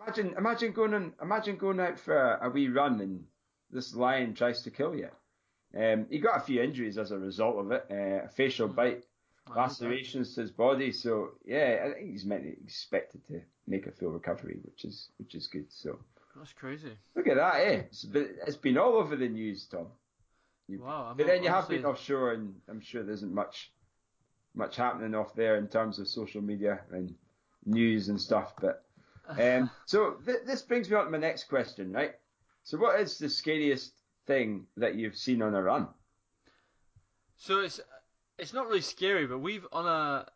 Imagine, imagine going on, imagine going out for a, a wee run and this lion tries to kill you. Um, he got a few injuries as a result of it, uh, a facial bite, I lacerations to his body. So yeah, I think he's meant expected to make a full recovery, which is which is good. So That's crazy. look at that, eh? It's been, it's been all over the news, Tom. You- Wow. I'm but then you have been offshore, and I'm sure there isn't much much happening off there in terms of social media and news and stuff. But um, so th- this brings me on to my next question, right? So what is the scariest thing that you've seen on a run? So it's it's not really scary, but we've on a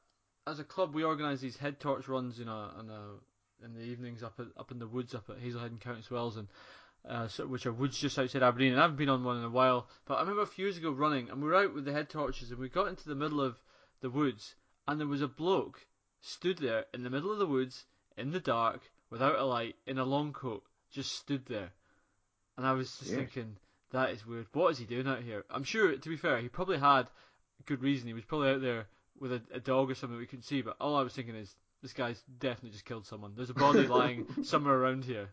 as a club we organise these head torch runs, you know, on a, in the evenings up at, up in the woods up at Hazelhead and Countesswells and uh, so, which are woods just outside Aberdeen. And I haven't been on one in a while, but I remember a few years ago running, and we were out with the head torches, and we got into the middle of the woods, and there was a bloke stood there in the middle of the woods in the dark without a light in a long coat, just stood there, and I was just Yes. thinking. That is weird. What is he doing out here? I'm sure, to be fair, he probably had good reason. He was probably out there with a, a dog or something we couldn't see. But all I was thinking is, this guy's definitely just killed someone. There's a body lying somewhere around here.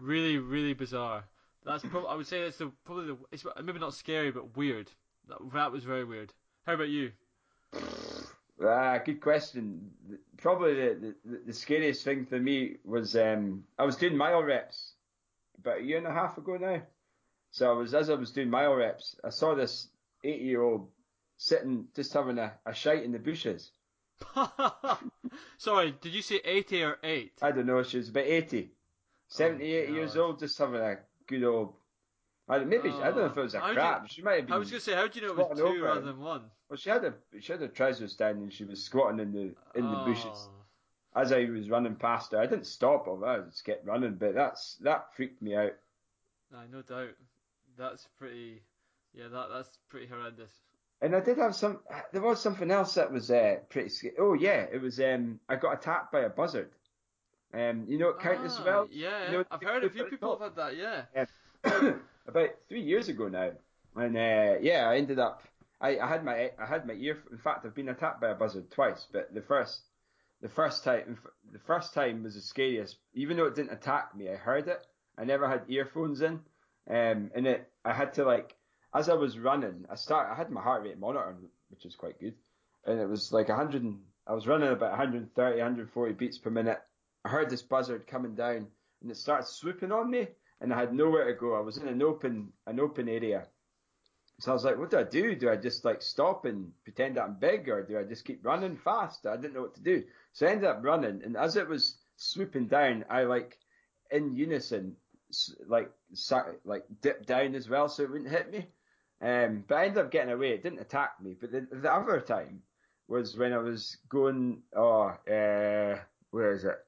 Really, really bizarre. That's prob- I would say that's the probably the it's maybe not scary but weird. That, that was very weird. How about you? Ah, good question. Probably the, the, the scariest thing for me was um, I was doing mile reps about a year and a half ago now. So I was as I was doing mile reps, I saw this eight year old sitting just having a, a shite in the bushes. Sorry, did you say 80 or 8? I don't know, she was about 80. 78 Oh, years old, just having a good old. I, maybe she- I don't know if it was a How crap. you- she might have been. I was going to say, how do you know it was 2 over rather it. than 1? Well, she had a she had her trousers down and she was squatting in the in the bushes. Oh. As I was running past her, I didn't stop her. I just kept running, but that's that freaked me out. Aye, no doubt. That's pretty. Yeah, that that's pretty horrendous. And I did have some. There was something else that was uh, pretty. sca- Oh yeah, it was. Um, I got attacked by a buzzard. Um, you know what count as Ah, well? Yeah, You know, I've heard a few people have had that. Yeah. about three years ago now, and uh, yeah, I ended up. I, I had my I had my ear. In fact, I've been attacked by a buzzard twice, but the first the first time the first time was the scariest. Even though it didn't attack me, I heard it. I never had earphones in, um, and it I had to like as I was running. I start I had my heart rate monitor, which is quite good, and it was like 100. I was running about 130, 140 beats per minute. I heard this buzzard coming down, and it started swooping on me, and I had nowhere to go. I was in an open an open area. So I was like, what do I do? Do I just like stop and pretend that I'm big or do I just keep running fast? I didn't know what to do. So I ended up running and as it was swooping down, I like in unison, like, sa- like dipped down as well so it wouldn't hit me. Um, but I ended up getting away. It didn't attack me. But the, the other time was when I was going, oh, uh, where is it?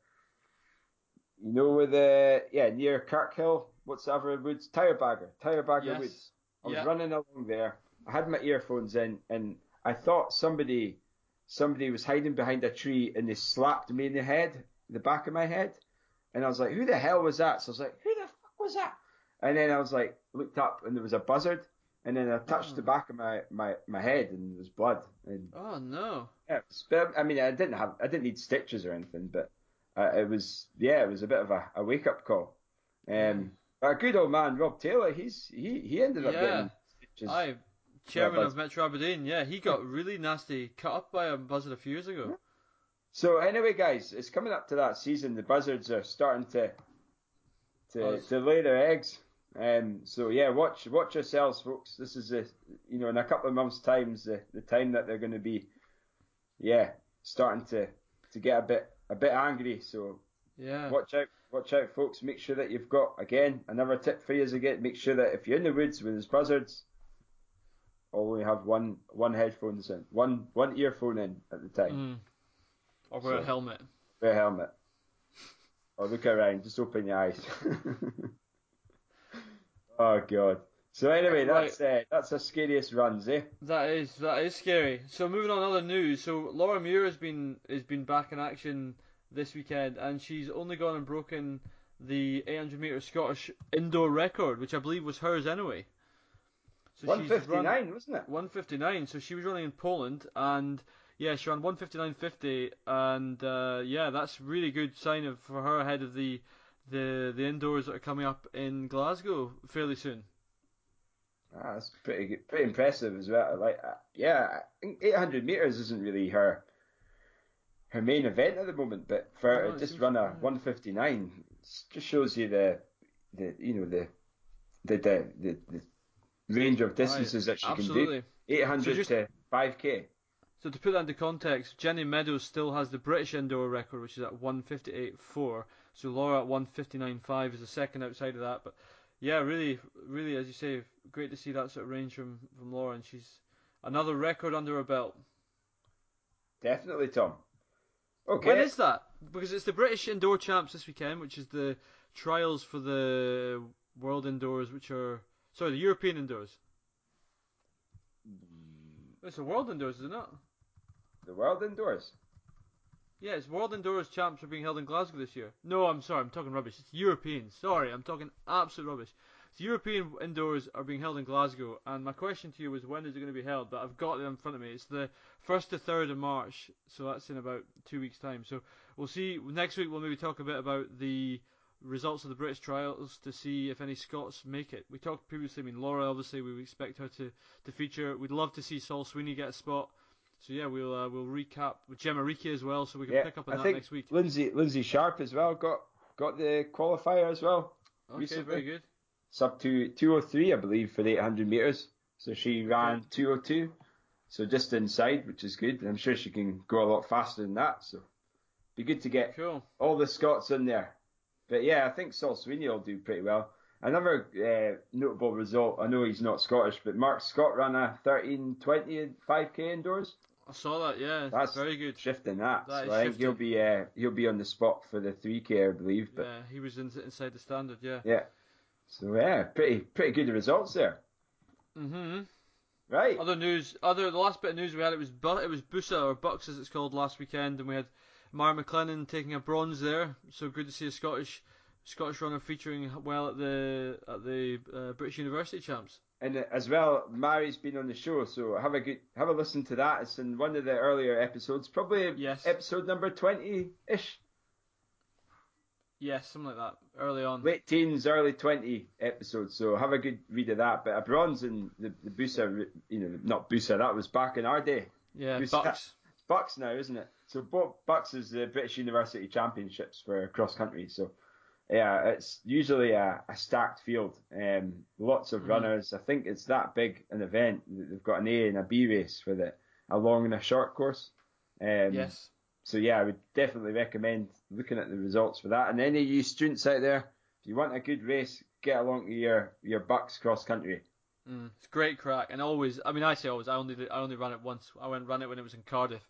You know where the, uh, yeah, near Kirkhill. What's the other woods? Tyrebagger. Tyrebagger Yes. Woods. I was Yeah. running along there. I had my earphones in, and I thought somebody, somebody was hiding behind a tree, and they slapped me in the head, the back of my head, and I was like, "Who the hell was that?" So I was like, "Who the fuck was that?" And then I was like, looked up, and there was a buzzard, and then I touched hmm. the Oh. back of my, my, my head, and there was blood. And Oh no. yeah, was, but, I mean, I didn't have, I didn't need stitches or anything, but uh, it was, yeah, it was a bit of a, a wake up call. Um, but a good old man, Rob Taylor, he's he he ended up Yeah. getting. Aye, chairman of Metro Aberdeen. Yeah, he got really nasty cut up by a buzzard a few years ago. So anyway, guys, it's coming up to that season. The buzzards are starting to to, Buzz. to lay their eggs. Um, so yeah, watch watch yourselves, folks. This is the you know in a couple of months' times the, the time that they're going to be, yeah, starting to to get a bit a bit angry. So Yeah. watch out, watch out, folks. Make sure that you've got again another tip for you is again. Make sure that if you're in the woods with those buzzards, only have one one headphones in, one one earphone in at the time. Mm. Or wear a helmet. Wear a helmet. Or look around, just open your eyes. oh god. So anyway, Right. that's uh, that's our scariest runs, eh? That is that is scary. So moving on to other news. So Laura Muir has been has been back in action this weekend, and she's only gone and broken the 800 meter Scottish indoor record, which I believe was hers anyway. So One she's run wasn't it? 159. So she was running in Poland, and yeah, she ran 159.50, and uh, yeah, that's really good sign of for her ahead of the the the indoors that are coming up in Glasgow fairly soon. Ah, that's pretty good, pretty impressive as well. Like, uh, yeah, eight hundred meters isn't really her her main event at the moment, but for No, her it to just run a yeah. one fifty nine just shows you the the you know the the the, the, the range of distances that she can do. Absolutely. Eight hundred So just- to five k. So to put that into context, Jenny Meadows still has the British indoor record, which is at 158.4. So Laura at 159.5 is the second outside of that. But yeah, really, really, as you say, great to see that sort of range from from Laura, and she's another record under her belt. Definitely, Tom. Okay. When is that? Because it's the British indoor champs this weekend, which is the trials for the world indoors, which are sorry, the European indoors. Mm. It's the world indoors, isn't it not? the world indoors? It's World Indoors Champs are being held in Glasgow this year. No, I'm sorry, I'm talking rubbish. It's European. Sorry, I'm talking absolute rubbish. the European indoors are being held in Glasgow, and my question to you was when is it going to be held? But I've got it in front of me. It's the first to third of March, so that's in about two weeks' time. So we'll see. Next week we'll maybe talk a bit about the results of the British trials to see if any Scots make it. We talked previously. I mean, Laura obviously we expect her to, to feature. We'd love to see Sol Sweeney get a spot. So yeah, we'll uh, we'll recap with Jemma Reekie as well, so we can Yeah, pick up on I that next week. Lynsey Lynsey Sharp as well got got the qualifier as well. Okay, recently. very good. Sub two two oh three, I believe, for the eight hundred meters. So she ran two oh two. So just inside, which is good. I'm sure she can go a lot faster than that. So be good to get Cool. all the Scots in there. But yeah, I think Sol Sweeney will do pretty well. Another uh, notable result, I know he's not Scottish, but Marc Scott ran a 13.20 5k indoors. I saw that. Yeah, That's very good. Shifting that. That so I think he'll be uh, he'll be on the spot for the 3k, I believe. But Yeah, he was in, inside the standard. Yeah. yeah. So yeah, pretty pretty good results there. hmm Right. Other news. Other the last bit of news we had it was Bu- it was Busa or BUCS as it's called last weekend, and we had Mhairi Maclennan taking a bronze there. So good to see a Scottish Scottish runner featuring well at the at the uh, British University champs. And uh, as well, Mary's been on the show, so have a good have a listen to that. It's in one of the earlier episodes, probably Yes. episode number twenty ish, Yes, something like that. Early on. late teens, early twenty episodes. So have a good read of that. But a bronze in the the Busa, you know, not Busa, that was back in our day. yeah, Busa- BUCS. BUCS now, isn't it? So BUCS is the British University Championships for cross country. So yeah, it's usually a, a stacked field. Um, lots of Mhm. runners. I think it's that big an event. that They've got an A and a B race with it, a long and a short course. Um, Yes. So yeah, I would definitely recommend looking at the results for that. And any of you students out there, if you want a good race, get along to your your BUCS cross country. Mm, it's great crack, and always. I mean, I say always. I only did, I only ran it once. I went ran it when it was in Cardiff.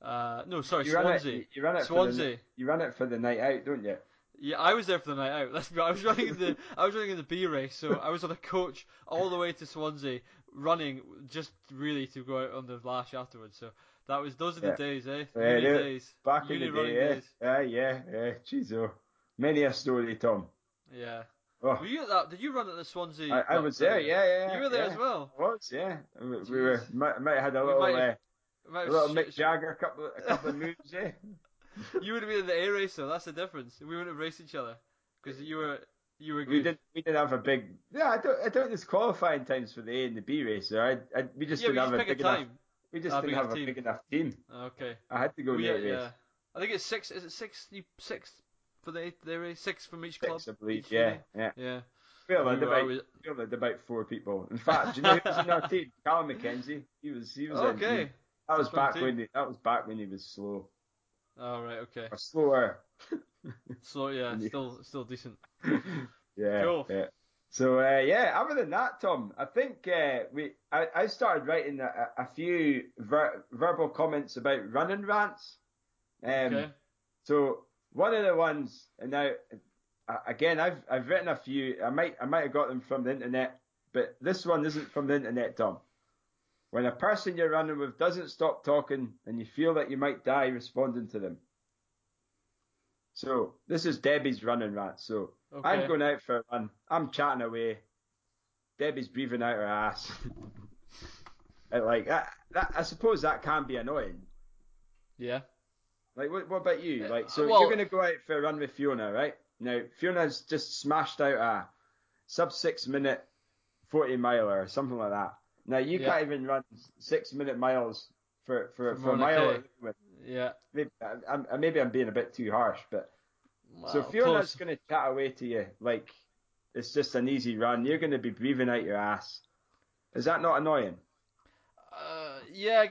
Uh, no, sorry, You Swansea. it. You run it Swansea. For the, you run it for the night out, don't you? Yeah, I was there for the night out. That's I was running in the I was running in the B race, so I was on a coach all the way to Swansea, running just really to go out on the lash afterwards. So that was those are the Yeah. days, eh? Yeah, Uni days, Back uni in the day, yeah. days. Yeah, yeah, yeah. Jeez, oh. Many a story, Tom. Yeah. Oh, Were you at that? Did you run at the Swansea? I, I was there, yeah, yeah. You were there yeah. as well. I was, yeah. We, we were, might, might have had a We little, might have- uh, Right, a little Mick Jagger, a couple, a couple of moves, yeah. You would have been in the A race, though. That's the difference. We wouldn't have raced each other because you were you were good. We did, we did have a big, yeah. I don't, I don't. There's qualifying times for the A and the B race. So I, I, we just yeah, didn't we have just a big a enough. time. We just Ah, didn't have enough a team. big enough team. Okay. I had to go We, uh, A race. yeah. I think it's six. Is it six? You six for the the race? Six from each club. Six, I believe. each Yeah, yeah. Yeah. Well, We had were about, always- Phil had about four people. In fact, do you know who was in our team? Callum McKenzie. He was. He was. in- Okay. that was back team. when. He, that was back when he was slow All right. Okay. or slower. So yeah, Yeah. still still decent. yeah. Cool. yeah. So uh, yeah, other than that, Tom, I think uh, we I, I started writing a, a few ver- verbal comments about running rants. Um, Okay. So one of the ones, and now uh, again, I've I've written a few. I might I might have got them from the internet, but this one isn't from the internet, Tom. When a person you're running with doesn't stop talking and you feel that you might die responding to them. So this is Debbie's running rant. So Okay. I'm going out for a run. I'm chatting away. Debbie's breathing out her ass. Like that, that, I suppose that can be annoying. Yeah. Like, what, what about you? Like, so well- you're going to go out for a run with Fiona, right? Now, Fiona's just smashed out a sub six minute 40 miler or something like that. Now, you Yeah. can't even run six minute miles for, for, For for a mile. Yeah. Maybe, I'm, maybe I'm being a bit too harsh, but so Well, Fiona's close. going to chat away to you like it's just an easy run. You're going to be breathing out your ass. Is that not annoying? Uh, yeah,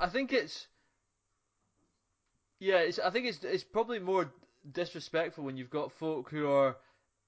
I think it's. Yeah, it's, I think it's it's probably more disrespectful when you've got folk who are,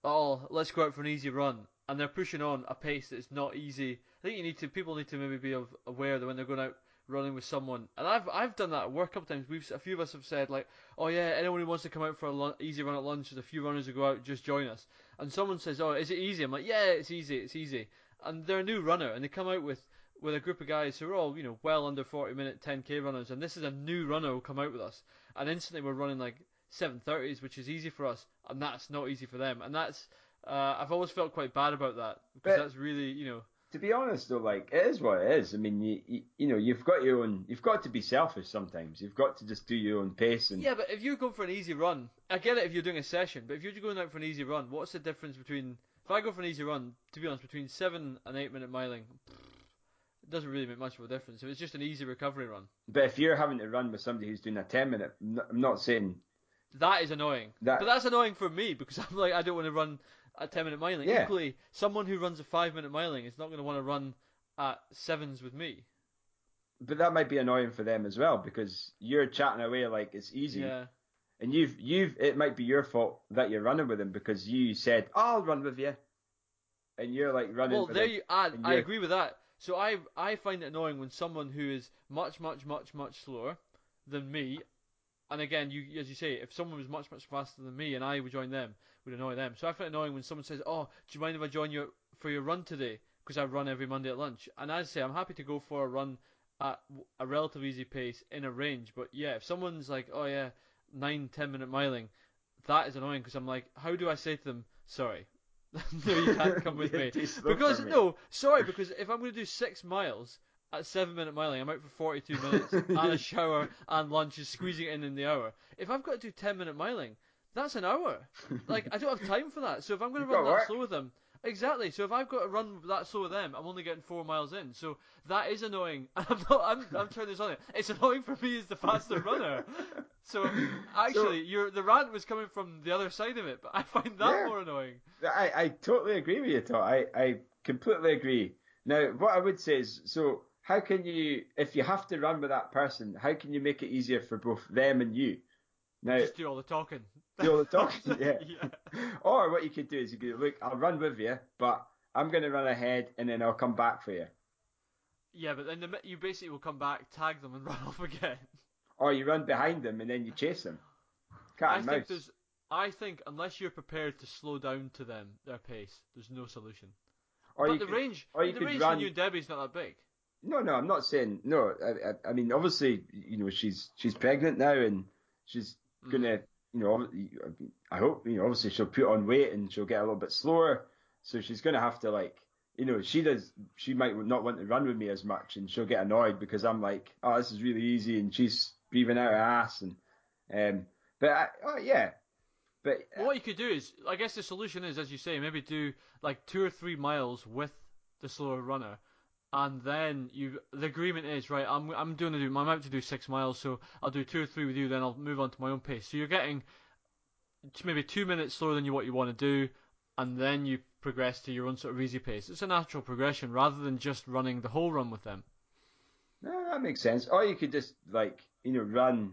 oh, let's go out for an easy run, and they're pushing on a pace that's not easy. I think you need to people need to maybe be aware that when they're going out running with someone, and I've I've done that at work a couple times. We've a few of us have said like, oh yeah, anyone who wants to come out for a lun- easy run at lunch, there's a few runners who go out, just join us. And someone says, oh, is it easy? I'm like, yeah, it's easy, it's easy. And they're a new runner, and they come out with with a group of guys who are all, you know, well under 40 minute 10k runners, and this is a new runner who come out with us, and instantly we're running like 730s, which is easy for us, and that's not easy for them, and that's Uh, I've always felt quite bad about that because But- that's really, you know, To be honest though, like it is what it is. I mean, you, you you know you've got your own. You've got to be selfish sometimes. You've got to just do your own pace and yeah. But if you're going for an easy run, I get it if you're doing a session. But if you're going out for an easy run, what's the difference between if I go for an easy run? To be honest, between seven and eight minute miling, it doesn't really make much of a difference. If it's just an easy recovery run, But if you're having to run with somebody who's doing a ten minute, I'm not- I'm not saying that is annoying. That- But that's annoying for me because I'm like I don't want to run a ten minute miling. Yeah. Equally, someone who runs a five minute miling is not going to want to run at sevens with me. but that might be annoying for them as well because you're chatting away like it's easy, Yeah. and you've you've it might be your fault that you're running with them because you said oh, I'll run with you, and you're like running. Well, there them. you. I, I agree with that. So I I find it annoying when someone who is much much much much slower than me, and again you as you say, if someone was much much faster than me and I would join them, would annoy them. So I find it annoying when someone says, "Oh, do you mind if I join you for your run today?" Because I run every Monday at lunch, and I say I'm happy to go for a run at a relative easy pace in a range. But yeah, if someone's like, "Oh yeah, nine ten minute miling," that is annoying because I'm like, how do I say to them, "Sorry"? no, you can't come with me. Because me. no, sorry, because if I'm going to do six miles at seven minute miling, I'm out for 42 minutes and a shower and lunch is squeezing it in in the hour. If I've got to do 10 minute miling, that's an hour. Like I don't have time for that. So if I'm going to run that work. slow with them, exactly. So if I've got to run that slow with them, I'm only getting four miles in. So that is annoying. I'm not. I'm. I'm turning this on it. It's annoying for me as the faster runner. So actually, your the rant was coming from the other side of it, but I find that Yeah. more annoying. I, I totally agree with you, Todd. I, I completely agree. Now, what I would say is, so how can you, if you have to run with that person, how can you make it easier for both them and you? Now, Just do all the talking. do all the talking, yeah. yeah. Or what you could do is you could look, I'll run with you, but I'm going to run ahead and then I'll come back for you. Yeah, but then the, you basically will come back, tag them, and run off again. Or you run behind them and then you chase them. Cat I and think mouse. I think unless you're prepared to slow down to them their pace, there's no solution. Or but you the could, range, or you the could range run- you and Debbie's not that big. No, no, I'm not saying no. I, I, I mean, obviously, you know, she's she's pregnant now, and she's Mm. gonna, you know, I hope, you know, obviously she'll put on weight and she'll get a little bit slower, so she's gonna have to like, you know, she does, she might not want to run with me as much, and she'll get annoyed because I'm like, oh, this is really easy, and she's breathing out her ass, and, um, but I, oh yeah, but Well, what you could do is, I guess the solution is, as you say, maybe do like two or three miles with the slower runner, and then you. The agreement is right. I'm I'm doing to do. I'm out to do six miles, so I'll do two or three with you. Then I'll move on to my own pace. So you're getting maybe two minutes slower than you what you want to do, and then you progress to your own sort of easy pace. It's a natural progression rather than just running the whole run with them. No, that makes sense. Or you could just like you know run,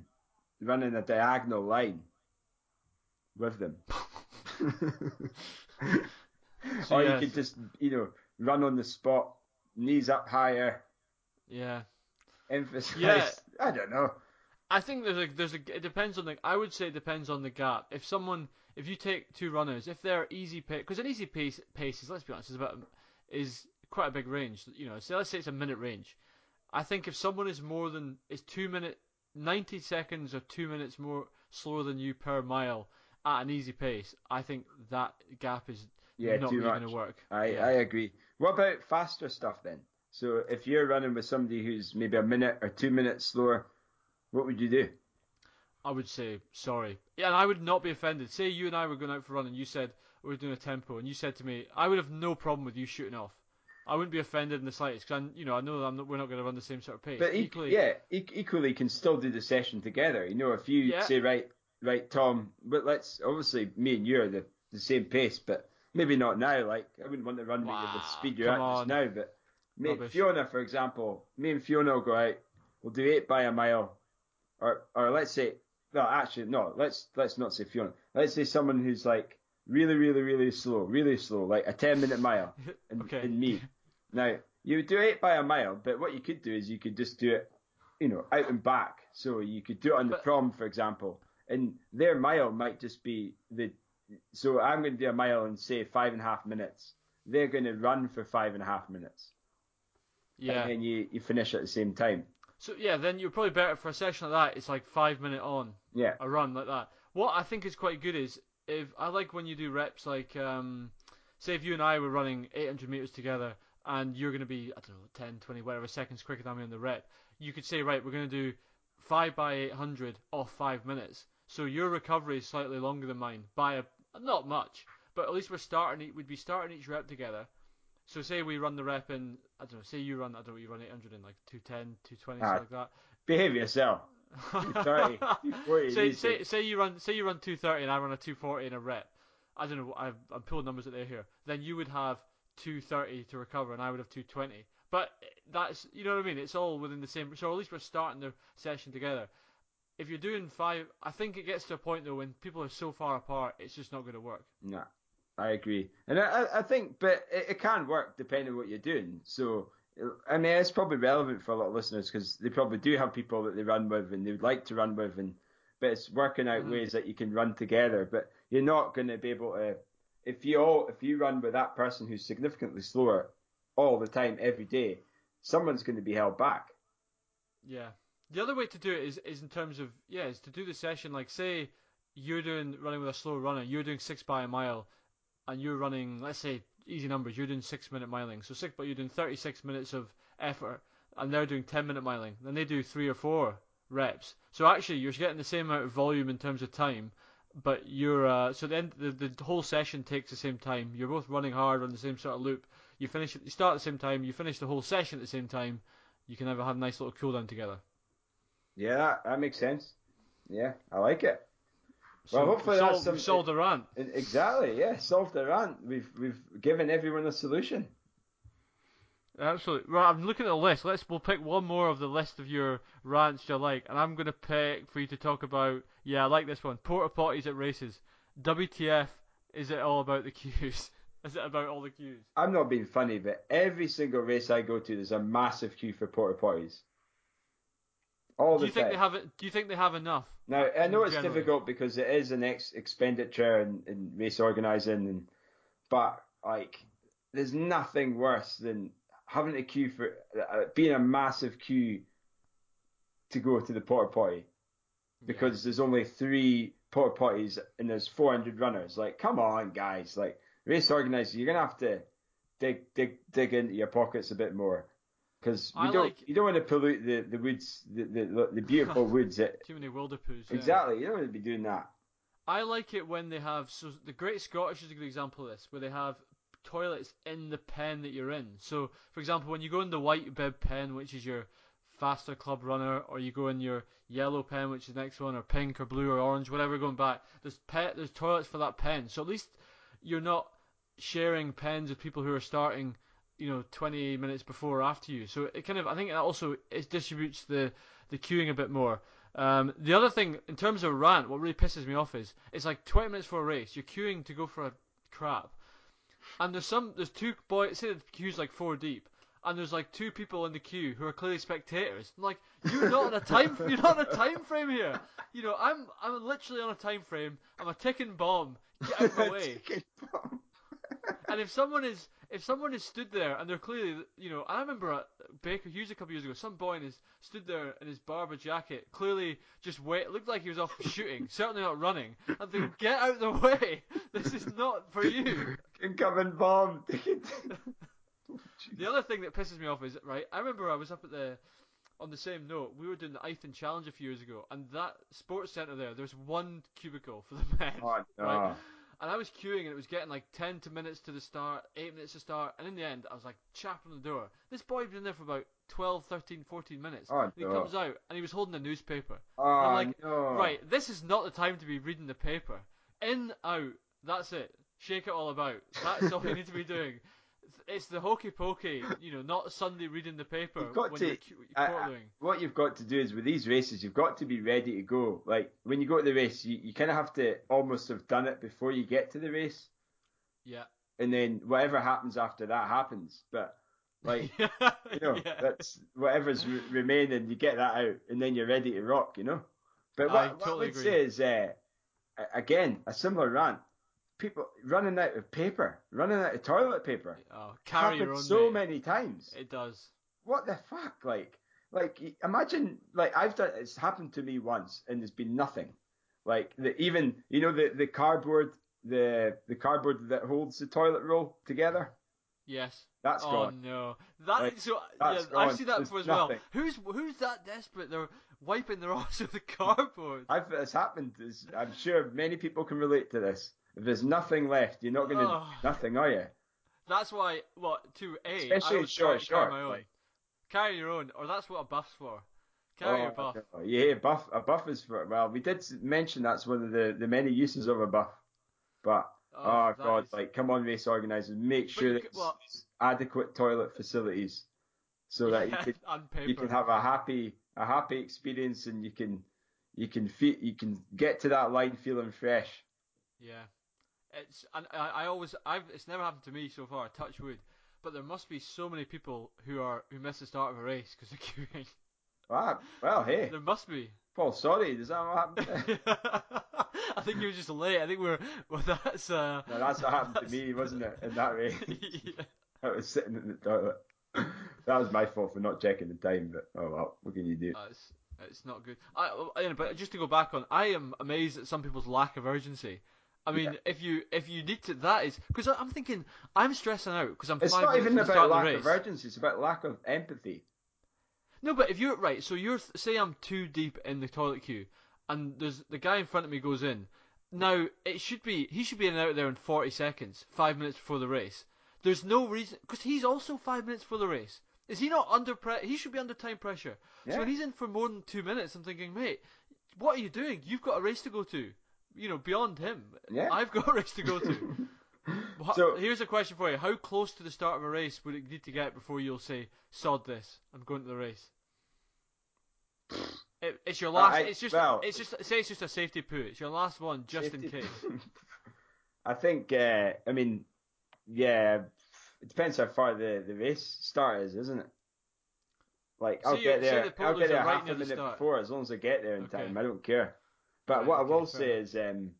run in a diagonal line with them. So, or yes. you could just you know run on the spot, knees up higher, Yeah. emphasize. Yeah. I don't know. I think there's a there's a it depends on the I would say it depends on the gap. If someone if you take two runners, if they're easy pace because an easy pace pace is let's be honest is about is quite a big range. You know, so let's say it's a minute range. I think if someone is more than is two minute ninety seconds or two minutes more slower than you per mile at an easy pace, I think that gap is Yeah, not really going to work. I Yeah. I agree. What about faster stuff then? So if you're running with somebody who's maybe a minute or two minutes slower, what would you do? I would say sorry. Yeah, and I would not be offended. Say you and I were going out for a run and you said we were doing a tempo and you said to me, I would have no problem with you shooting off. I wouldn't be offended in the slightest because you know I know that I'm not, we're not going to run the same sort of pace. But e- Equally, yeah, e- equally can still do the session together. You know, if you Yeah. say right, right, Tom, but let's obviously me and you are the, the same pace, but maybe not now. Like I wouldn't want to run with you the Wow, speed you're at just now. But me, Rubbish. Fiona, for example, me and Fiona will go out. We'll do eight by a mile, or or let's say no, actually no. Let's let's not say Fiona. Let's say someone who's like really, really, really slow, really slow, like a ten minute mile, and, Okay. and me. Now you would do eight by a mile, but what you could do is you could just do it, you know, out and back. So you could do it on the But- prom, for example, and their mile might just be the. So I'm going to do a mile in say five and a half minutes. They're going to run for five and a half minutes, yeah. and then you, you finish at the same time. So yeah, then you're probably better for a session like that. It's like five minute on Yeah, a run like that. What I think is quite good is if I like when you do reps like um say if you and I were running 800 meters together, and you're going to be I don't know 10, 20, whatever seconds quicker than me on the rep, you could say right, we're going to do five by 800 off five minutes. So your recovery is slightly longer than mine by a, not much, but at least we're starting. We'd be starting each rep together. So say we run the rep in I don't know. Say you run I don't know. You run 800 in like 210, 220, Ah, something like that. Behave yourself. 230, 240 say, say, say you run say you run 230 and I run a 240 in a rep. I don't know. I've, I'm pulling numbers out there here. Then you would have 230 to recover, and I would have 220. But that's you know what I mean. It's all within the same. So at least we're starting the session together. If you're doing five, I think it gets to a point though when people are so far apart, it's just not going to work. No, I agree, and I, I- think, but it, it can work depending on what you're doing. So, I mean, it's probably relevant for a lot of listeners because they probably do have people that they run with and they would like to run with, and but it's working out Mhm. ways that you can run together. But you're not going to be able to if you all if you run with that person who's significantly slower all the time every day, someone's going to be held back. Yeah. The other way to do it is, is in terms of yeah, is to do the session like say you're doing running with a slow runner, you're doing six by a mile, and you're running let's say easy numbers, you're doing six minute miling. So six, but you're doing 36 minutes of effort, and they're doing 10 minute miling. Then they do three or four reps. So actually, you're getting the same amount of volume in terms of time, but you're uh, so then the the whole session takes the same time. You're both running hard on the same sort of loop. You finish you start at the same time, you finish the whole session at the same time. You can have a have a nice little cool down together. Yeah, that, makes sense. Yeah, I like it. So Well, hopefully we that's solved, some- solved the rant. Exactly. Yeah, solved the rant. We've we've given everyone a solution. Absolutely. Right, I'm looking at the list. Let's we'll pick one more of the list of your rants you like, and I'm gonna pick for you to talk about. Yeah, I like this one. Porta potties at races. WTF? Is it all about the queues? Is it about all the queues? I'm not being funny, but every single race I go to, there's a massive queue for porta potties. All Do the you think time. they have it? Do you think they have enough? Now I know it's generally? difficult because it is an ex expenditure in, in race organising, and but like there's nothing worse than having a queue for uh, being a massive queue to go to the porta potty because there's only three porta potties and there's 400 runners. Like, come on, guys! Like race organisers, you're gonna have to dig dig dig into your pockets a bit more because we I don't like- you don't want to pollute the the woods the the, the beautiful woods. That, Too many wilderpoos. Yeah. Exactly, you don't want to be doing that. I like it when they have so the Great Scottish is a good example of this, where they have toilets in the pen that you're in. So, for example, when you go in the white bib pen, which is your faster club runner, or you go in your yellow pen, which is the next one, or pink or blue or orange, whatever, going back, there's pet there's toilets for that pen. So at least you're not sharing pens with people who are starting, you know, 20 minutes before or after you. So it kind of I think that also it distributes the the queuing a bit more. Um, the other thing, in terms of rant, what really pisses me off is it's like 20 minutes for a race. You're queuing to go for a crap, and there's some there's two boys. Say the queue's like four deep, and there's like two people in the queue who are clearly spectators. I'm like, you're not on a time. You're not on a time frame here. You know, I'm I'm literally on a time frame. I'm a ticking bomb. Get out of my way. And if someone is if someone is stood there and they're clearly you know I remember at Baker Hughes a couple of years ago some boy in his stood there in his Barbour jacket clearly just wait looked like he was off shooting certainly not running and thinking get out of the way this is not for you Incoming bomb. the other thing that pisses me off is right I remember I was up at the on the same note we were doing the Ythan Challenge a few years ago and that sports centre there there's one cubicle for the men oh, no. Right. And I was queuing and it was getting like 10 to minutes to the start, 8 minutes to start, and in the end I was like chapping the door. This boy had been there for about 12, 13, 14 minutes. Oh, and he no. comes out and he was holding a newspaper. Oh, I'm like, no. Right, this is not the time to be reading the paper. In, out, that's it. Shake it all about. That's all you need to be doing. It's the hokey pokey, you know, not Sunday reading the paper You've got when to- I- What you've got to do is with these races, you've got to be ready to go. Like when you go to the race, you, you kind of have to almost have done it before you get to the race, Yeah. and then whatever happens after that happens. But like you know, yeah. that's whatever's re- remaining, you get that out, and then you're ready to rock. You know. But what, I what I would agree. say is, uh, again, a similar rant. People running out of paper, running out of toilet paper, Oh, carry your own so mate. many times. It does. what the fuck? Like, like imagine like I've done. It's happened to me once, and there's been nothing. Like the even you know the the cardboard the the cardboard that holds the toilet roll together. Yes. That's oh gone. Oh no, that Like, so yeah, I've seen that There's before as well. Who's who's that desperate? They're wiping their arse with the cardboard. I've it's happened. It's, I'm sure many people can relate to this. If there's nothing left, you're not going to Oh. Ah. nothing, are you? That's why what to a Especially I always short to carry short, my own. Carry your own, or that's what a buff's for. Carry oh, your buff. Yeah, buff. A buff is for well. We did mention that's one of the, the many uses of a buff, but oh, oh that god, is- like come on, race organisers, make sure that well- there's adequate toilet facilities so that you can you can have a happy a happy experience and you can you can fe- you can get to that line feeling fresh. Yeah, it's and I, I always I've it's never happened to me so far. Touch wood, but there must be so many people who are who miss the start of a race because they're queuing. Ah, well, hey, There must be. Paul, sorry, does that what happened? I think you were just late. I think we're well. That's uh. no, that's what happened to me, wasn't it? In that race, yeah. I was sitting in the toilet. That was my fault for not checking the time, but oh well, what can you do? Uh, it's, it's not good. I, I- but just to go back on, I am amazed at some people's lack of urgency. I mean, Yeah. if you if you need to, that is because I'm thinking I'm stressing out because I'm It's five not even about lack of the of race. urgency; it's about lack of empathy. No, but if you're right, so you're say I'm too deep in the toilet queue, and there's the guy in front of me goes in. Now it should be he should be in and out there in 40 seconds, five minutes before the race. There's no reason because he's also five minutes before the race. Is he not under pre? He should be under time pressure. So when he's in for more than two minutes, I'm thinking, mate, what are you doing? You've got a race to go to. You know, beyond him. Yeah. I've got a race to go to. So- here's a question for you: How close to the start of a race would it need to get before you'll say, "Sod this, I'm going to the race"? It, it's your last. I- it's just. well- it's just. Say it's just a safety poo. It's your last one, just in case. I think. Uh, I mean, yeah. It depends how far the, the race start is, isn't it? Like I'll you- get there. the I'll get there half a minute start. before, as long as I get there in Okay. time. I don't care. But what I will say is, um,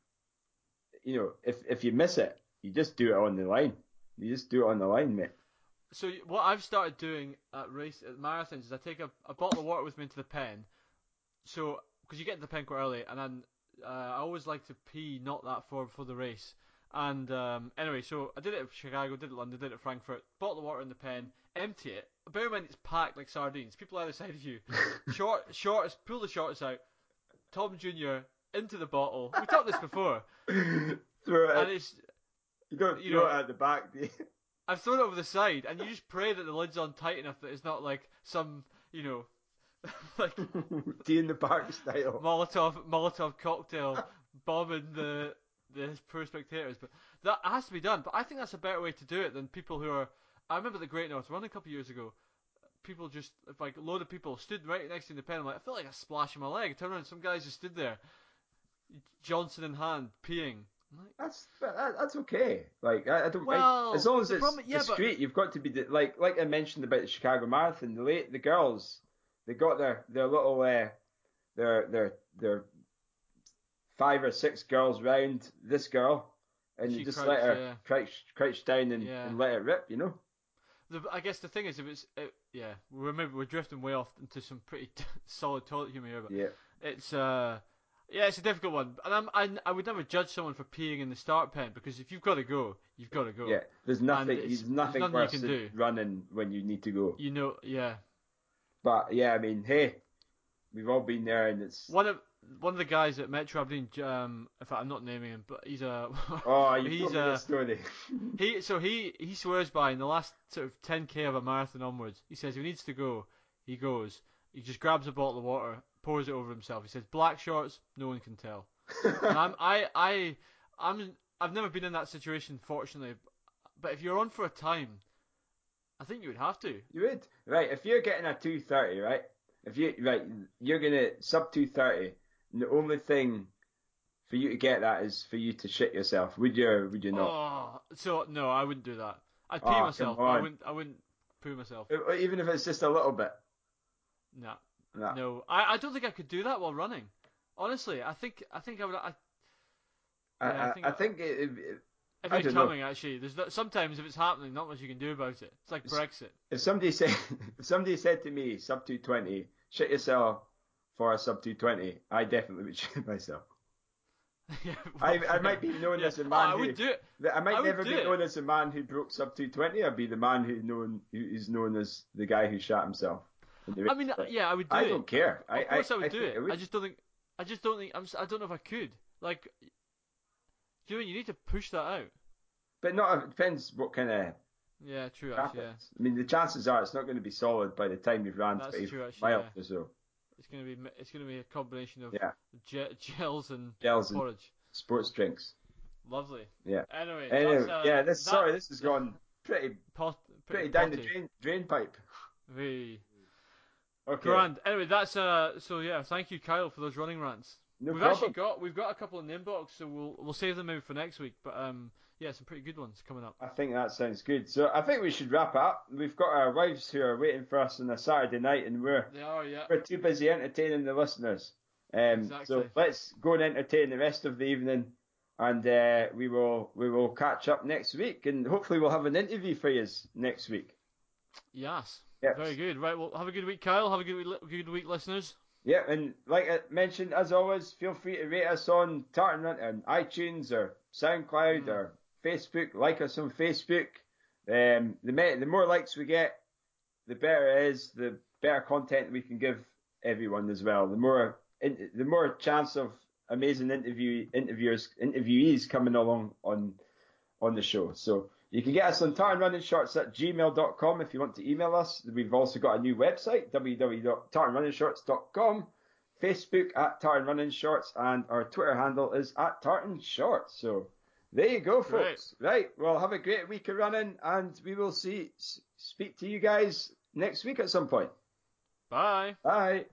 you know, if if you miss it, you just do it on the line. You just do it on the line, mate. So what I've started doing at race at marathons is I take a, a bottle of water with me into the pen. So because you get into the pen quite early, and then uh, I always like to pee not that far before the race. And um, anyway, so I did it at Chicago, did it at London, did it at Frankfurt. Bottle of water in the pen, empty it. Bear in mind it's packed like sardines. People either side of you. Short, shortest, pull the shortest out. Tom Junior into the bottle. We talked this before, throw it. and it's you don't you throw know- it at the back. Do you? I've thrown it over the side, and you just pray that the lid's on tight enough that it's not like some, you know, like T in the Park style. Molotov Molotov cocktail bombing the the poor spectators. But that has to be done. But I think that's a better way to do it than people who are. I remember the Great North Run a couple of years ago. People just like a load of people stood right next to the pen. I'm like, I felt like a splash in my leg. I turned around, some guys just stood there, Johnson in hand, peeing. Like, That's that, that's okay. Like I, I don't Well, mind as long as it's problem- yeah, but- discreet. You've got to be like like I mentioned about the Chicago Marathon. The late the girls, they got their their little uh, their their their five or six girls round this girl, and you just crouched, let her yeah. crouch crouch down and, Yeah. and let it rip. You know. The, I guess the thing is, if it's it, yeah, we're maybe we're drifting way off into some pretty solid toilet humor here, but Yeah. it's uh yeah, it's a difficult one. And I'm, I I would never judge someone for peeing in the start pen because if you've got to go, you've got to go. Yeah. There's nothing. There's there's nothing nothing you can do. running when you need to go. You know, yeah. But yeah, I mean, hey, we've all been there, and it's. One of one of the guys at Metro Aberdeen, um, in fact, I'm not naming him, but he's a Oh, you he's told uh, story. he so he he swears by in the last sort of 10k of a marathon onwards. He says if he needs to go, he goes. He just grabs a bottle of water, pours it over himself. He says black shorts, no one can tell. and I'm I I I'm I've never been in that situation, fortunately. But if you're on for a time, I think you would have to. You would right if you're getting a two thirty, right? If you right, you're gonna sub two thirty. The only thing for you to get that is for you to shit yourself. Would you? or Would you not? Oh, so no, I wouldn't do that. I'd pee Oh, myself, I wouldn't. I wouldn't poo myself. Even if it's just a little bit. Nah. no. I, I don't think I could do that while running. Honestly, I think I think I would. I, I, Yeah, I I, think I I- think it, it, if I it's don't know. coming, actually, there's no, sometimes if it's happening, not much you can do about it. It's like Brexit. if somebody said if somebody said to me sub two twenty, shit yourself for a sub two twenty, I definitely would shit myself. yeah, I, well, I might be known yeah. as a Oh, man I who would do it. I might I never be it. known as a man who broke sub 220. I'd be the man who known who is known as the guy who shot himself. I mean, yeah, I would do it. I it. don't care. Of I, course, I, I, would do think it. would. I just don't think. I just don't think. I'm. I don't know if I could. Like, do you know? You need to push that out. but not. It depends what kind of Yeah, true. Actually, yeah. I mean, the chances are it's not going to be solid by the time you've ran That's 25 true, actually, miles yeah. or so. It's gonna be. It's gonna be a combination of Yeah. ge- gels and Gels and porridge. sports drinks. Lovely. Yeah. Anyway. Anyway, uh, yeah. This that- sorry, this has gone pretty pot, pretty down the drain drain pipe. Very Okay. grand. Anyway, that's uh. So yeah, thank you, Kyle, for those running rants. No we've problem. actually got we've got a couple in the inbox, so we'll we'll save them maybe for next week. But um, yeah, some pretty good ones coming up. I think that sounds good. So I think we should wrap up. We've got our wives who are waiting for us on a Saturday night, and we're They are, yeah. we're too busy entertaining the listeners. Um, So let's go and entertain the rest of the evening, and uh, we will we will catch up next week, and hopefully we'll have an interview for you next week. Yes. Yes. Very good. Right. Well, have a good week, Kyle. Have a good week, good week, listeners. Yeah, and like I mentioned, as always, feel free to rate us on Tartan Run on iTunes or SoundCloud Mm. or Facebook. Like us on Facebook. Um, the me- the more likes we get, the better it is. The better content we can give everyone as well. The more in, the more chance of amazing interview interviewers interviewees coming along on on the show. So you can get us on tartanrunningshorts at gmail.com if you want to email us. We've also got a new website, www.tartanrunningshorts.com, Facebook at Tartan Running Shorts, and our Twitter handle is at Tartan Shorts. So there you go, folks. Right, well, have a great week of running, and we will see speak to you guys next week at some point. Bye. Bye.